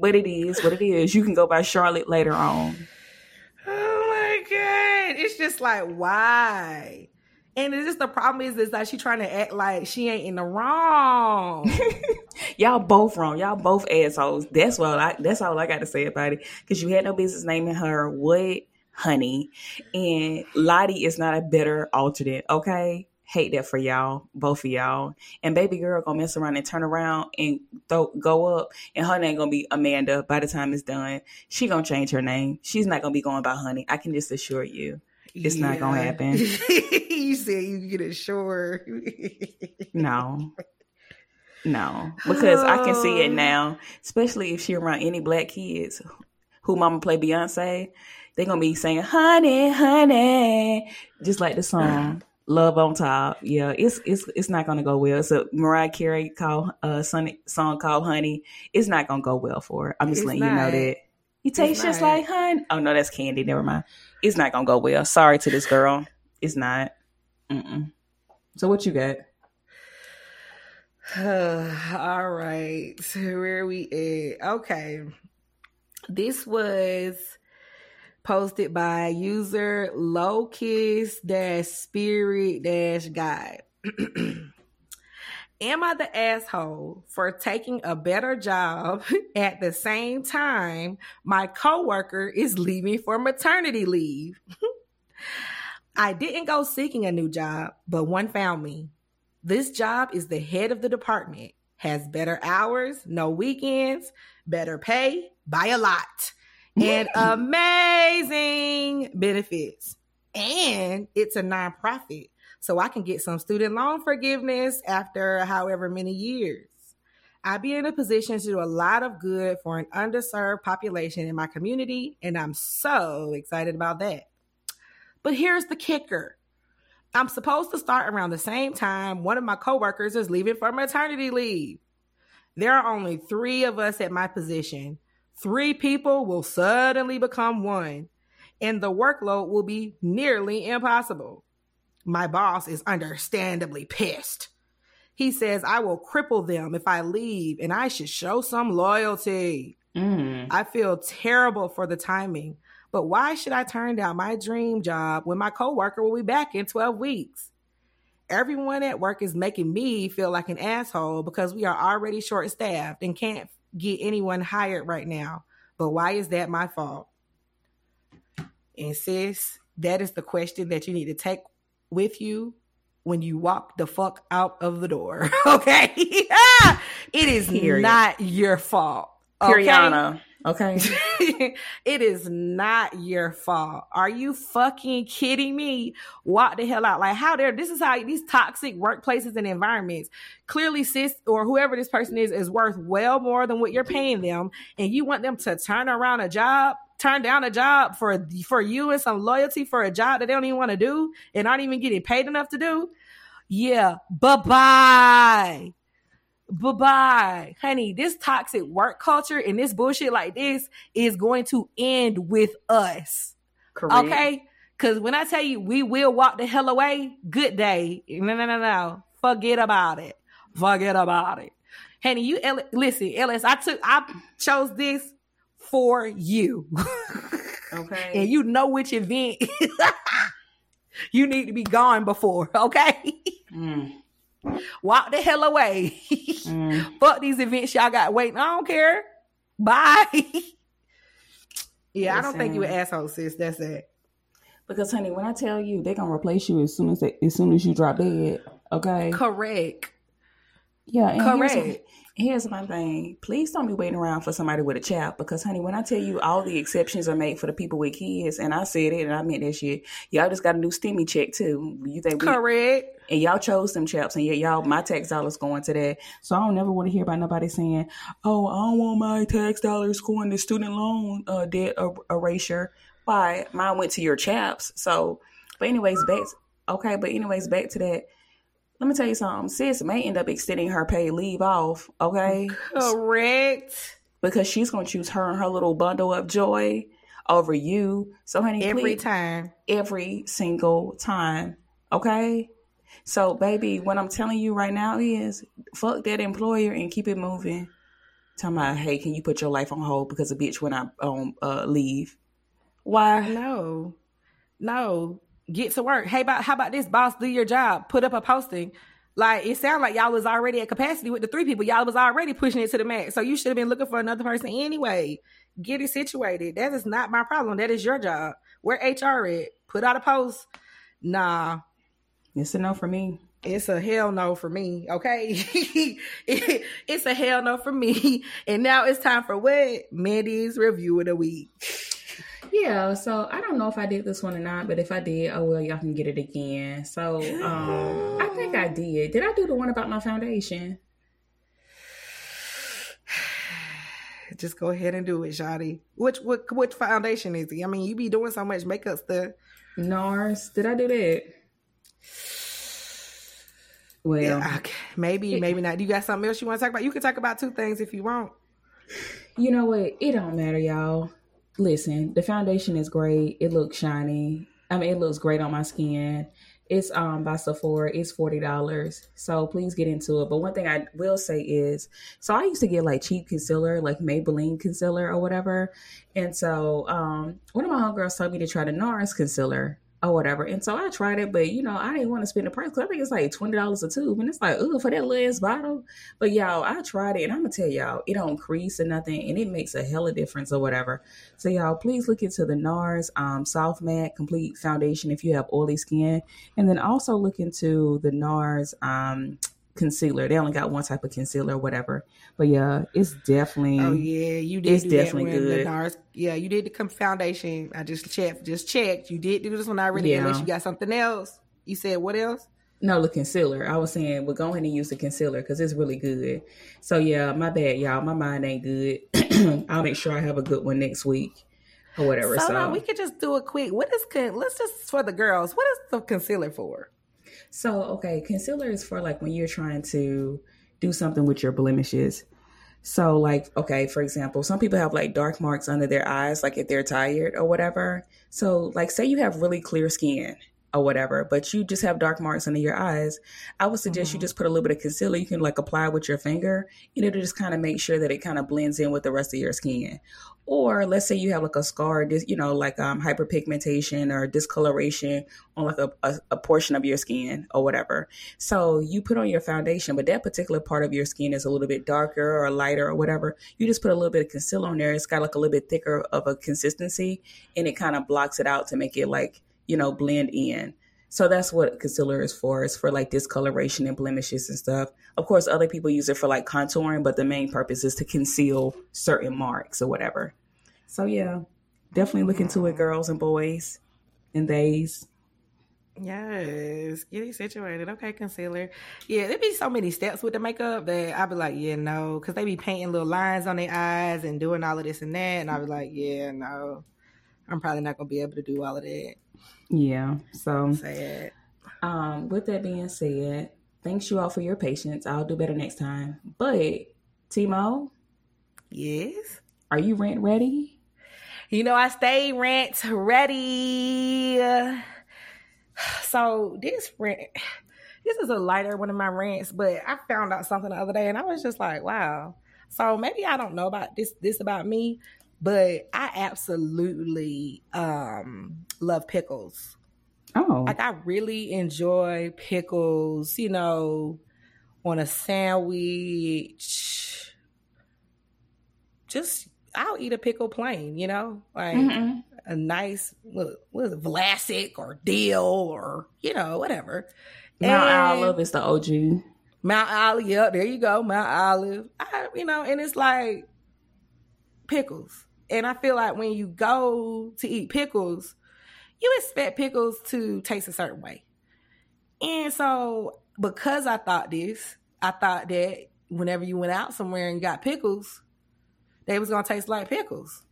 but it is what it is. You can go by Charlotte later on. Oh my god. It's just like why? And it's just the problem is is that she trying to act like she ain't in the wrong. Y'all both wrong. Y'all both assholes. That's what I that's all I got to say about it. Cause you had no business naming her what honey. And Lottie is not a better alternate, okay? Hate that for y'all, both of y'all. And baby girl gonna mess around and turn around and go up, and her name gonna be Amanda by the time it's done. She gonna change her name. She's not gonna be going by honey. I can just assure you. It's yeah. not gonna happen. you said you get assured. no. No. Because I can see it now, especially if she around any black kids who mama play Beyonce, they gonna be saying honey, honey, just like the song. Love on top, yeah. It's it's it's not gonna go well. It's a Mariah Carey call uh song called Honey. It's not gonna go well for her. I'm just it's letting not. you know that. You taste just like honey. Oh no, that's candy. Never mind it's not gonna go well. Sorry to this girl. It's not. Mm-mm. So what you got? All right. So where we at? Okay. This was posted by user locus dash spirit dash guide. Am I the asshole for taking a better job at the same time my coworker is leaving for maternity leave? I didn't go seeking a new job, but one found me. This job is the head of the department, has better hours, no weekends, better pay by a lot, and amazing benefits. And it's a nonprofit so I can get some student loan forgiveness after however many years. I be in a position to do a lot of good for an underserved population in my community, and I'm so excited about that. But here's the kicker. I'm supposed to start around the same time one of my coworkers is leaving for maternity leave. There are only three of us at my position. Three people will suddenly become one, and the workload will be nearly impossible. My boss is understandably pissed. He says I will cripple them if I leave and I should show some loyalty. Mm. I feel terrible for the timing, but why should I turn down my dream job when my coworker will be back in 12 weeks? Everyone at work is making me feel like an asshole because we are already short staffed and can't get anyone hired right now. But why is that my fault? And sis, that is the question that you need to take with you when you walk the fuck out of the door. okay. it is Period. not your fault. Okay? Periana. Okay. it is not your fault. Are you fucking kidding me? Walk the hell out. Like how dare this is how these toxic workplaces and environments clearly sis or whoever this person is is worth well more than what you're paying them. And you want them to turn around a job, turn down a job for for you and some loyalty for a job that they don't even want to do and aren't even getting paid enough to do. Yeah. Bye-bye bye bye, honey. This toxic work culture and this bullshit like this is going to end with us. Correct. Okay. Cause when I tell you we will walk the hell away, good day. No, no, no, no. Forget about it. Forget about it. Honey, you listen, Ellis, I took I chose this for you. Okay. and you know which event you need to be gone before, okay? Mm. Walk the hell away. mm. Fuck these events y'all got waiting. I don't care. Bye. yeah, Listen. I don't think you an asshole, sis. That's it. Because honey, when I tell you they're gonna replace you as soon as they, as soon as you drop dead, okay? Correct. Yeah, correct here's my thing. Please don't be waiting around for somebody with a child because, honey, when I tell you all the exceptions are made for the people with kids, and I said it and I meant that shit, y'all just got a new stimmy check too. You think we, correct? And y'all chose them chaps, and yet y'all my tax dollars going to that. So I don't never want to hear about nobody saying, "Oh, I don't want my tax dollars going to student loan uh, debt er- erasure." Why? Mine went to your chaps. So, but anyways, back. Okay, but anyways, back to that let me tell you something. Sis may end up extending her paid leave off. Okay. Correct. Because she's gonna choose her and her little bundle of joy over you. So, honey, every please, time, every single time. Okay. So, baby, what I'm telling you right now is fuck that employer and keep it moving. Tell me, hey, can you put your life on hold because a bitch when I um uh, leave? Why? No, no get to work. Hey, about how about this, boss? Do your job. Put up a posting. Like it sounded like y'all was already at capacity with the three people. Y'all was already pushing it to the max. So you should have been looking for another person anyway. Get it situated. That is not my problem. That is your job. Where HR at? Put out a post. Nah. It's a no for me. It's a hell no for me. Okay. it's a hell no for me. And now it's time for what? Mandy's review of the week. Yeah, so I don't know if I did this one or not, but if I did, oh well, y'all can get it again. So um I think I did. Did I do the one about my foundation? Just go ahead and do it, Shotty. Which what which foundation is it? I mean, you be doing so much makeup stuff. NARS. Did I do that? Well, yeah, okay. maybe, maybe not. Do you got something else you want to talk about? You can talk about two things if you want. You know what? It don't matter, y'all listen, the foundation is great. It looks shiny. I mean, it looks great on my skin. It's um by Sephora. It's forty dollars. So please get into it. But one thing I will say is, so I used to get like cheap concealer, like Maybelline concealer or whatever. And so um one of my homegirls told me to try the NARS concealer or whatever. And so I tried it, but you know, I didn't want to spend the price because I think it's like twenty dollars a tube, and it's like, oh, for that last bottle. But y'all, I tried it, and I'm gonna tell y'all, it don't crease or nothing, and it makes a hella difference or whatever. So y'all, please look into the NARS um, Soft Matte Complete Foundation if you have oily skin, and then also look into the NARS um, concealer. They only got one type of concealer or whatever. But yeah, it's definitely. Oh yeah, you did. It's definitely good. NARS, yeah, you did the foundation. I just checked. Just checked. You did do this one already. Yeah. Unless you got something else. You said what else? No, the concealer. I was saying, well, go ahead and use the concealer because it's really good. So yeah, my bad, y'all. My mind ain't good. I'll make sure I have a good one next week or whatever. So, so. No, we could just do a quick. What is con- let's just for the girls. What is the concealer for? So okay, concealer is for like when you're trying to do something with your blemishes. So like okay, for example, some people have like dark marks under their eyes, like if they're tired or whatever. So like say you have really clear skin or whatever, but you just have dark marks under your eyes, I would suggest mm-hmm. you just put a little bit of concealer. You can like apply with your finger, you know, to just kind of make sure that it kind of blends in with the rest of your skin. Or let's say you have like a scar, just you know, like um, hyperpigmentation or discoloration on like a, a, a portion of your skin or whatever. So you put on your foundation, but that particular part of your skin is a little bit darker or lighter or whatever. You just put a little bit of concealer on there. It's got like a little bit thicker of a consistency and it kind of blocks it out to make it like you know, blend in. So that's what concealer is for. It's for like discoloration and blemishes and stuff. Of course, other people use it for like contouring, but the main purpose is to conceal certain marks or whatever. So yeah, definitely look into it, girls and boys and theys. Yes, get it situated. Okay, concealer. Yeah, there be so many steps with the makeup that I be like, yeah, no, because they be painting little lines on their eyes and doing all of this and that, and I be like, yeah, no, I'm probably not gonna be able to do all of that. Yeah. So Um, with that being said, thanks you all for your patience. I'll do better next time. But Tmo, yes, are you rent ready? You know, I stay rent ready. So this rent, this is a lighter one of my rants, but I found out something the other day, and I was just like, wow. So maybe I don't know about this this about me, but I absolutely um, love pickles. Oh. Like I really enjoy pickles, you know, on a sandwich. Just I'll eat a pickle plain, you know, like mm a nice what, what is it, Vlasic or dill or you know whatever. Mount and Olive is the OG. Mount Olive, yeah, there you go, Mount Olive. I, you know, and it's like pickles. And I feel like when you go to eat pickles, you expect pickles to taste a certain way. And so, because I thought this, I thought that whenever you went out somewhere and got pickles, they was gonna taste like pickles.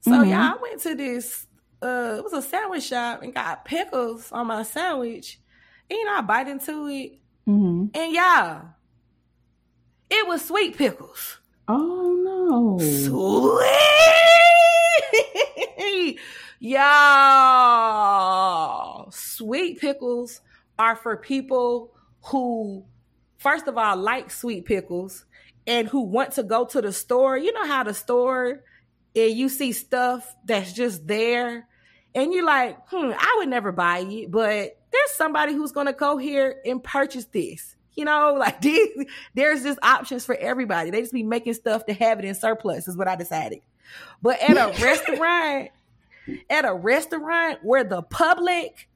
So mm-hmm. yeah, I went to this. Uh, it was a sandwich shop and got pickles on my sandwich. And, you know, I bite into it, mm-hmm. and yeah, it was sweet pickles. Oh no. Sweet. Y'all. Sweet pickles are for people who, first of all, like sweet pickles and who want to go to the store. You know how the store and you see stuff that's just there and you're like, hmm, I would never buy it, but there's somebody who's gonna go here and purchase this. You know, like these, there's just options for everybody. They just be making stuff to have it in surplus, is what I decided. But at a restaurant, at a restaurant where the public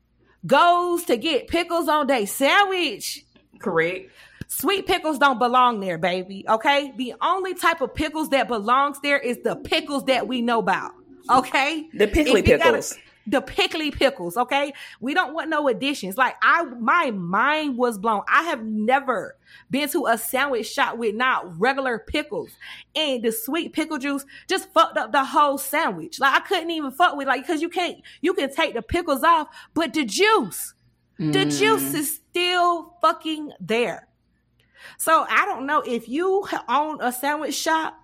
goes to get pickles on their sandwich. Correct. Sweet pickles don't belong there, baby. Okay? The only type of pickles that belongs there is the pickles that we know about. Okay? The pickly pickles. Gotta, the pickly pickles, okay? We don't want no additions. Like I my mind was blown. I have never been to a sandwich shop with not regular pickles. And the sweet pickle juice just fucked up the whole sandwich. Like I couldn't even fuck with like cuz you can't you can take the pickles off, but the juice, mm. the juice is still fucking there. So I don't know if you own a sandwich shop,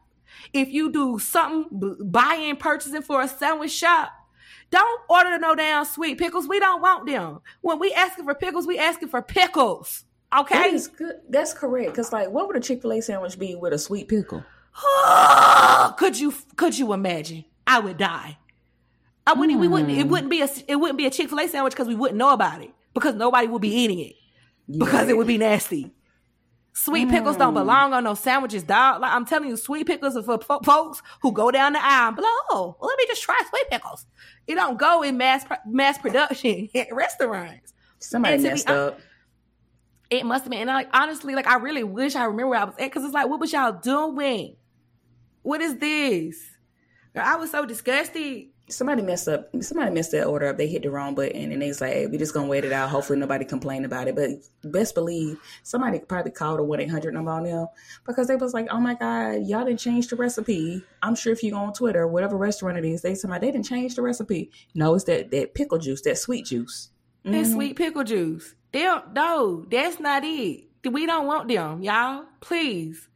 if you do something buying purchasing for a sandwich shop, don't order no damn sweet pickles. We don't want them. When we asking for pickles, we asking for pickles. Okay, that is good. That's correct. Cause like, what would a Chick Fil A sandwich be with a sweet pickle? could you could you imagine? I would die. I wouldn't. Mm. We wouldn't. It hmm. wouldn't be a. It wouldn't be a Chick Fil A sandwich because we wouldn't know about it because nobody would be eating it yeah. because it would be nasty. Sweet pickles mm. don't belong on no sandwiches, dog. Like I'm telling you, sweet pickles are for fo- folks who go down the aisle and be like, oh, well, let me just try sweet pickles. It don't go in mass mass production at restaurants. Somebody messed up. It must have been. And like honestly, like I really wish I remember where I was at because it's like, what was y'all doing? What is this? I was so disgusted. Somebody messed up somebody messed that order up. They hit the wrong button and they was like hey, we just gonna wait it out. Hopefully nobody complained about it. But best believe somebody probably called a 1-800 number on them because they was like oh my god y'all didn't change the recipe. I'm sure if you go on twitter whatever restaurant it is they somebody they didn't change the recipe. No it's that that pickle juice that sweet juice. Mm-hmm. that sweet pickle juice. They don't no that's not it. We don't want them y'all. Please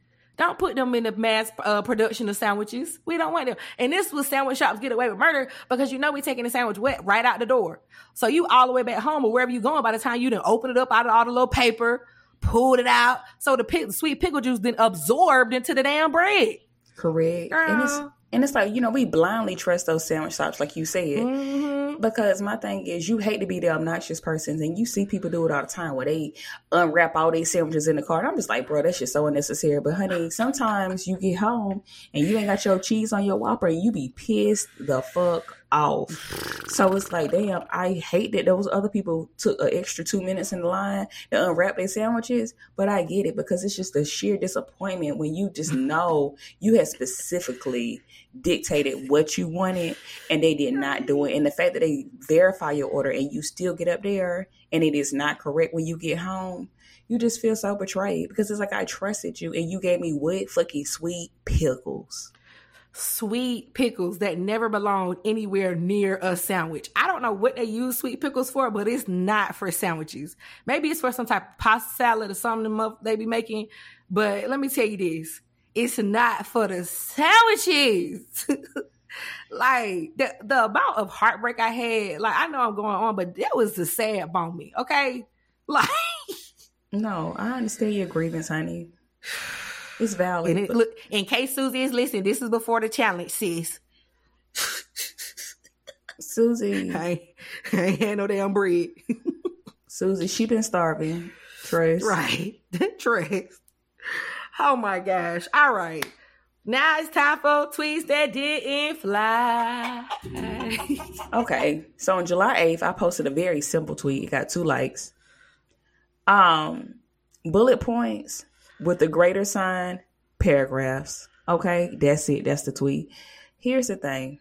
don't put them in the mass uh, production of sandwiches. We don't want them. And this was sandwich shops get away with murder because you know we taking the sandwich wet right out the door. So you all the way back home or wherever you going by the time you didn't open it up out of all the little paper, pulled it out. So the pick, sweet pickle juice then absorbed into the damn bread. Correct. Girl. And it's and it's like, you know, we blindly trust those sandwich shops, like you said. Mm-hmm. Because my thing is, you hate to be the obnoxious person, and you see people do it all the time where they unwrap all these sandwiches in the car. And I'm just like, bro, that's just so unnecessary. But honey, sometimes you get home and you ain't got your cheese on your Whopper, and you be pissed the fuck off. So it's like, damn, I hate that those other people took an extra two minutes in the line to unwrap their sandwiches, but I get it because it's just a sheer disappointment when you just know you had specifically dictated what you wanted and they did not do it. And the fact that they verify your order and you still get up there and it is not correct when you get home, you just feel so betrayed because it's like I trusted you and you gave me what fucking sweet pickles. Sweet pickles that never belonged anywhere near a sandwich. I don't know what they use sweet pickles for, but it's not for sandwiches. Maybe it's for some type of pasta salad or something they be making. But let me tell you this it's not for the sandwiches. like the the amount of heartbreak I had, like I know I'm going on, but that was the sad moment. Okay, like no, I understand your grievance, honey. It's valid. It, look, in case Susie is listening, this is before the challenge, sis. Susie, I, I ain't had no damn bread. Susie, she been starving. Trace, right? Trace. Oh my gosh. All right. Now it's time for tweets that didn't fly. okay. So on July 8th, I posted a very simple tweet. It got two likes. Um, bullet points with the greater sign, paragraphs. Okay, that's it. That's the tweet. Here's the thing.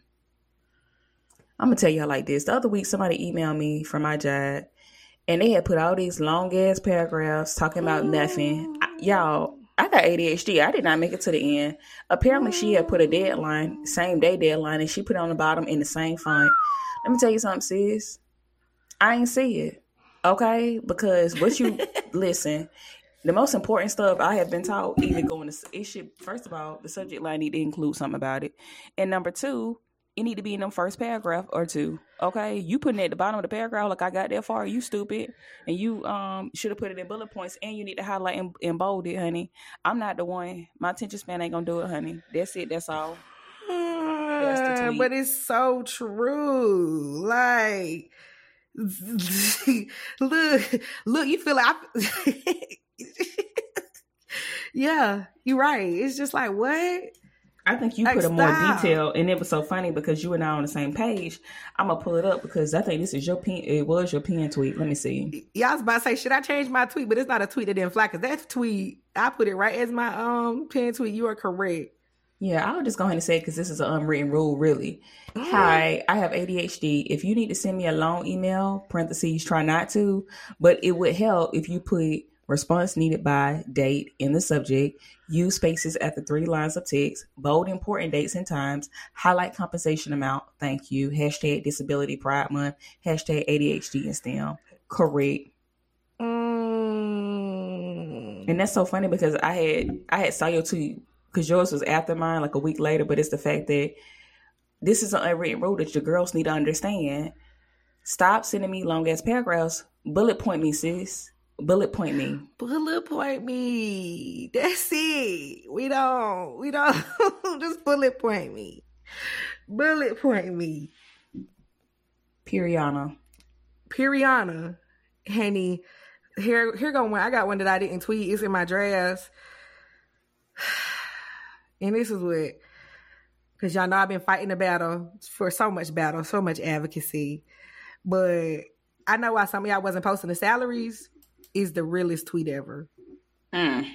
I'm gonna tell y'all like this. The other week, somebody emailed me from my job, and they had put all these long ass paragraphs talking about nothing. I, y'all, I got ADHD. I did not make it to the end. Apparently, she had put a deadline, same day deadline, and she put it on the bottom in the same font. Let me tell you something, sis. I ain't see it. Okay? Because what you listen, the most important stuff I have been taught, even going to it should first of all, the subject line need to include something about it. And number two, it need to be in them first paragraph or two. Okay, you putting it at the bottom of the paragraph like I got that far. You stupid, and you um should have put it in bullet points, and you need to highlight and, and bold it, honey. I'm not the one. My attention span ain't gonna do it, honey. That's it. That's all. That's but it's so true. Like, look, look. You feel like. I, yeah, you're right. It's just like what I think you put a more detail, and it was so funny because you and I on the same page. I'm gonna pull it up because I think this is your pen. It was your pen tweet. Let me see. Yeah, I was about to say, should I change my tweet? But it's not a tweet that didn't fly because that tweet I put it right as my um pen tweet. You are correct. Yeah, I'll just go ahead and say because this is an unwritten rule, really. Mm. Hi, I have ADHD. If you need to send me a long email, parentheses, try not to, but it would help if you put response needed by date in the subject, use spaces at the three lines of text, bold important dates and times, highlight compensation amount, thank you, hashtag disability pride month, hashtag ADHD and STEM. Correct. Mm. And that's so funny because I had I had saw your tweet because yours was after mine like a week later, but it's the fact that this is an unwritten rule that your girls need to understand. Stop sending me long ass paragraphs. Bullet point me, sis. Bullet point me. Bullet point me. That's it. We don't. We don't. Just bullet point me. Bullet point me. Piriana. Piriana. Henny. Here, here go one. I got one that I didn't tweet. It's in my drafts. And this is what, because y'all know I've been fighting the battle for so much battle, so much advocacy. But I know why some of y'all wasn't posting the salaries is the realest tweet ever. Mm.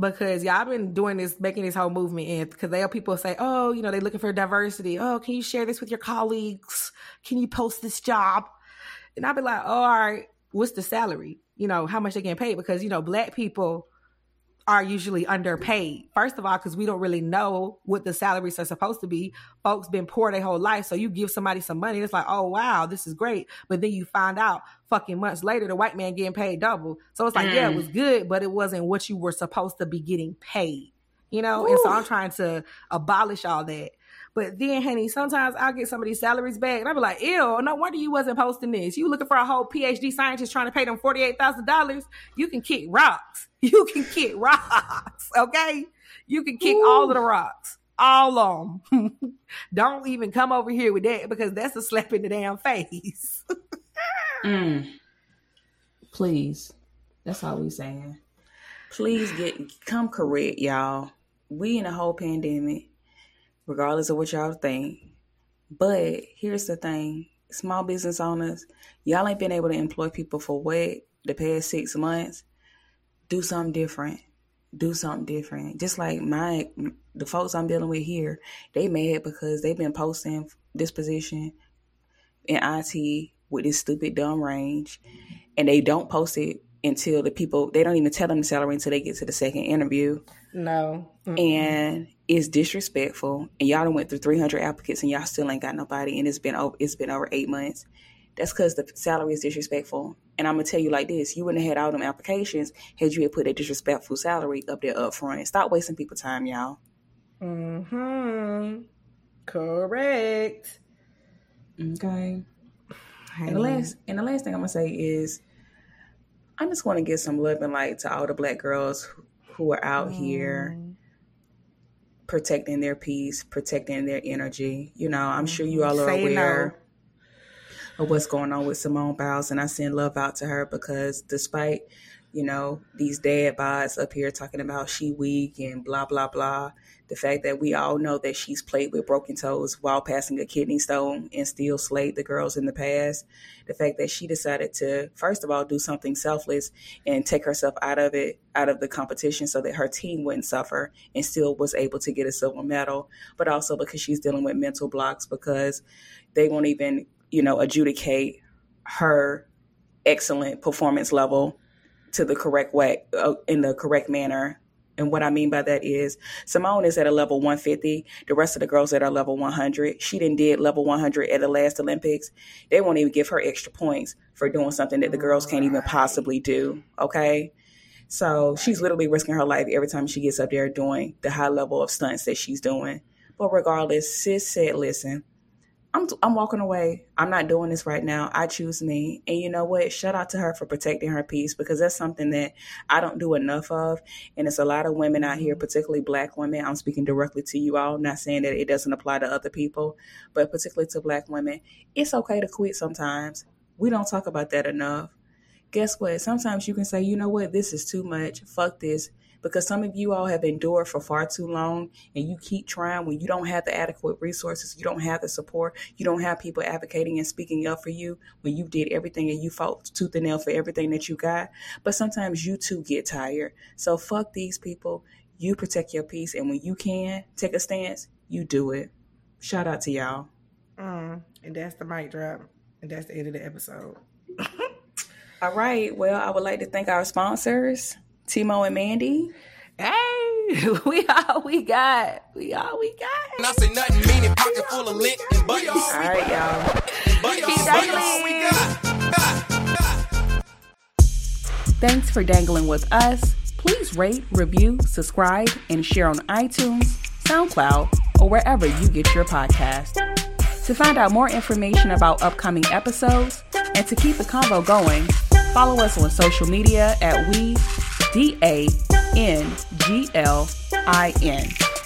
because y'all been doing this, making this whole movement, and because they have people say, oh, you know, they're looking for diversity. Oh, can you share this with your colleagues? Can you post this job? And I'll be like, oh, all right, what's the salary? You know, how much they getting paid? Because you know, black people are usually underpaid. First of all, because we don't really know what the salaries are supposed to be. Folks been poor their whole life, so you give somebody some money, it's like, oh wow, this is great. But then you find out fucking months later, the white man getting paid double. So it's like, mm. yeah, it was mm. good, but it wasn't what you were supposed to be getting paid. You know, Ooh. and so I'm trying to abolish all that. But then, honey, sometimes I'll get some of these salaries back, and I'll be like, "Ew, no wonder you wasn't posting this. You looking for a whole PhD scientist trying to pay them forty eight thousand dollars? You can kick rocks. You can kick rocks. Okay, you can kick Ooh. all of the rocks, all of them. Don't even come over here with that because that's a slap in the damn face. mm. Please, that's all we saying. Please get come correct, y'all. We in a whole pandemic regardless of what y'all think. But here's the thing small business owners, y'all ain't been able to employ people for what? The past six months? Do something different. Do something different. Just like my the folks I'm dealing with here, they mad because they've been posting this position in IT with this stupid dumb range and they don't post it until the people they don't even tell them the salary until they get to the second interview. No. Mm-mm. And it's disrespectful. And y'all done went through 300 applicants and y'all still ain't got nobody. And it's been over, it's been over eight months. That's because the salary is disrespectful. And I'm gonna tell you like this: you wouldn't have had all them applications had you had put a disrespectful salary up there up front. Stop wasting people time, y'all. Hmm. Correct. Okay. And the last and the last thing I'm gonna say is, I just want to give some love and light to all the black girls who, are out mm. here protecting their peace, protecting their energy. You know, I'm sure you all are Say aware no. Of what's going on with Simone Biles, and I send love out to her because despite you know these dad bods up here talking about she weak and blah blah blah, the fact that we all know that she's played with broken toes while passing a kidney stone and still slayed the girls in the past. The fact that she decided to, first of all, do something selfless and take herself out of it, out of the competition so that her team wouldn't suffer and still was able to get a silver medal, but also because she's dealing with mental blocks because they won't even, you know, adjudicate her excellent performance level to the correct way, uh, in the correct manner and what I mean by that is Simone is at a level 150. The rest of the girls at a level 100. She didn't did level 100 at the last Olympics. They won't even give her extra points for doing something that the girls can't even possibly do. Okay. So she's literally risking her life every time she gets up there doing the high level of stunts that she's doing. But regardless, sis said, listen, I'm I'm walking away. I'm not doing this right now. I choose me. And you know what? Shout out to her for protecting her peace because that's something that I don't do enough of. And it's a lot of women out here, mm-hmm. particularly black women. I'm speaking directly to you all, not saying that it doesn't apply to other people, but particularly to black women. It's okay to quit sometimes. We don't talk about that enough. Guess what? Sometimes you can say, you know what, this is too much. Fuck this because some of you all have endured for far too long and you keep trying when you don't have the adequate resources, you don't have the support, you don't have people advocating and speaking up for you when you did everything and you fought tooth and nail for everything that you got. But sometimes you too get tired. So fuck these people. You protect your peace. And when you can take a stance, you do it. Shout out to y'all. Mm, and that's the mic drop. And that's the end of the episode. All right. Well, I would like to thank our sponsors. Tmo and Mandy. Hey, we all we got. We all we got. And I say nothing meaning pocket full of lit and buddies. All right, y'all. Thanks for dangling with us. Please rate, review, subscribe, and share on iTunes, SoundCloud, or wherever you get your podcast. To find out more information about upcoming episodes and to keep the convo going, follow us on social media at We D A N G L I N.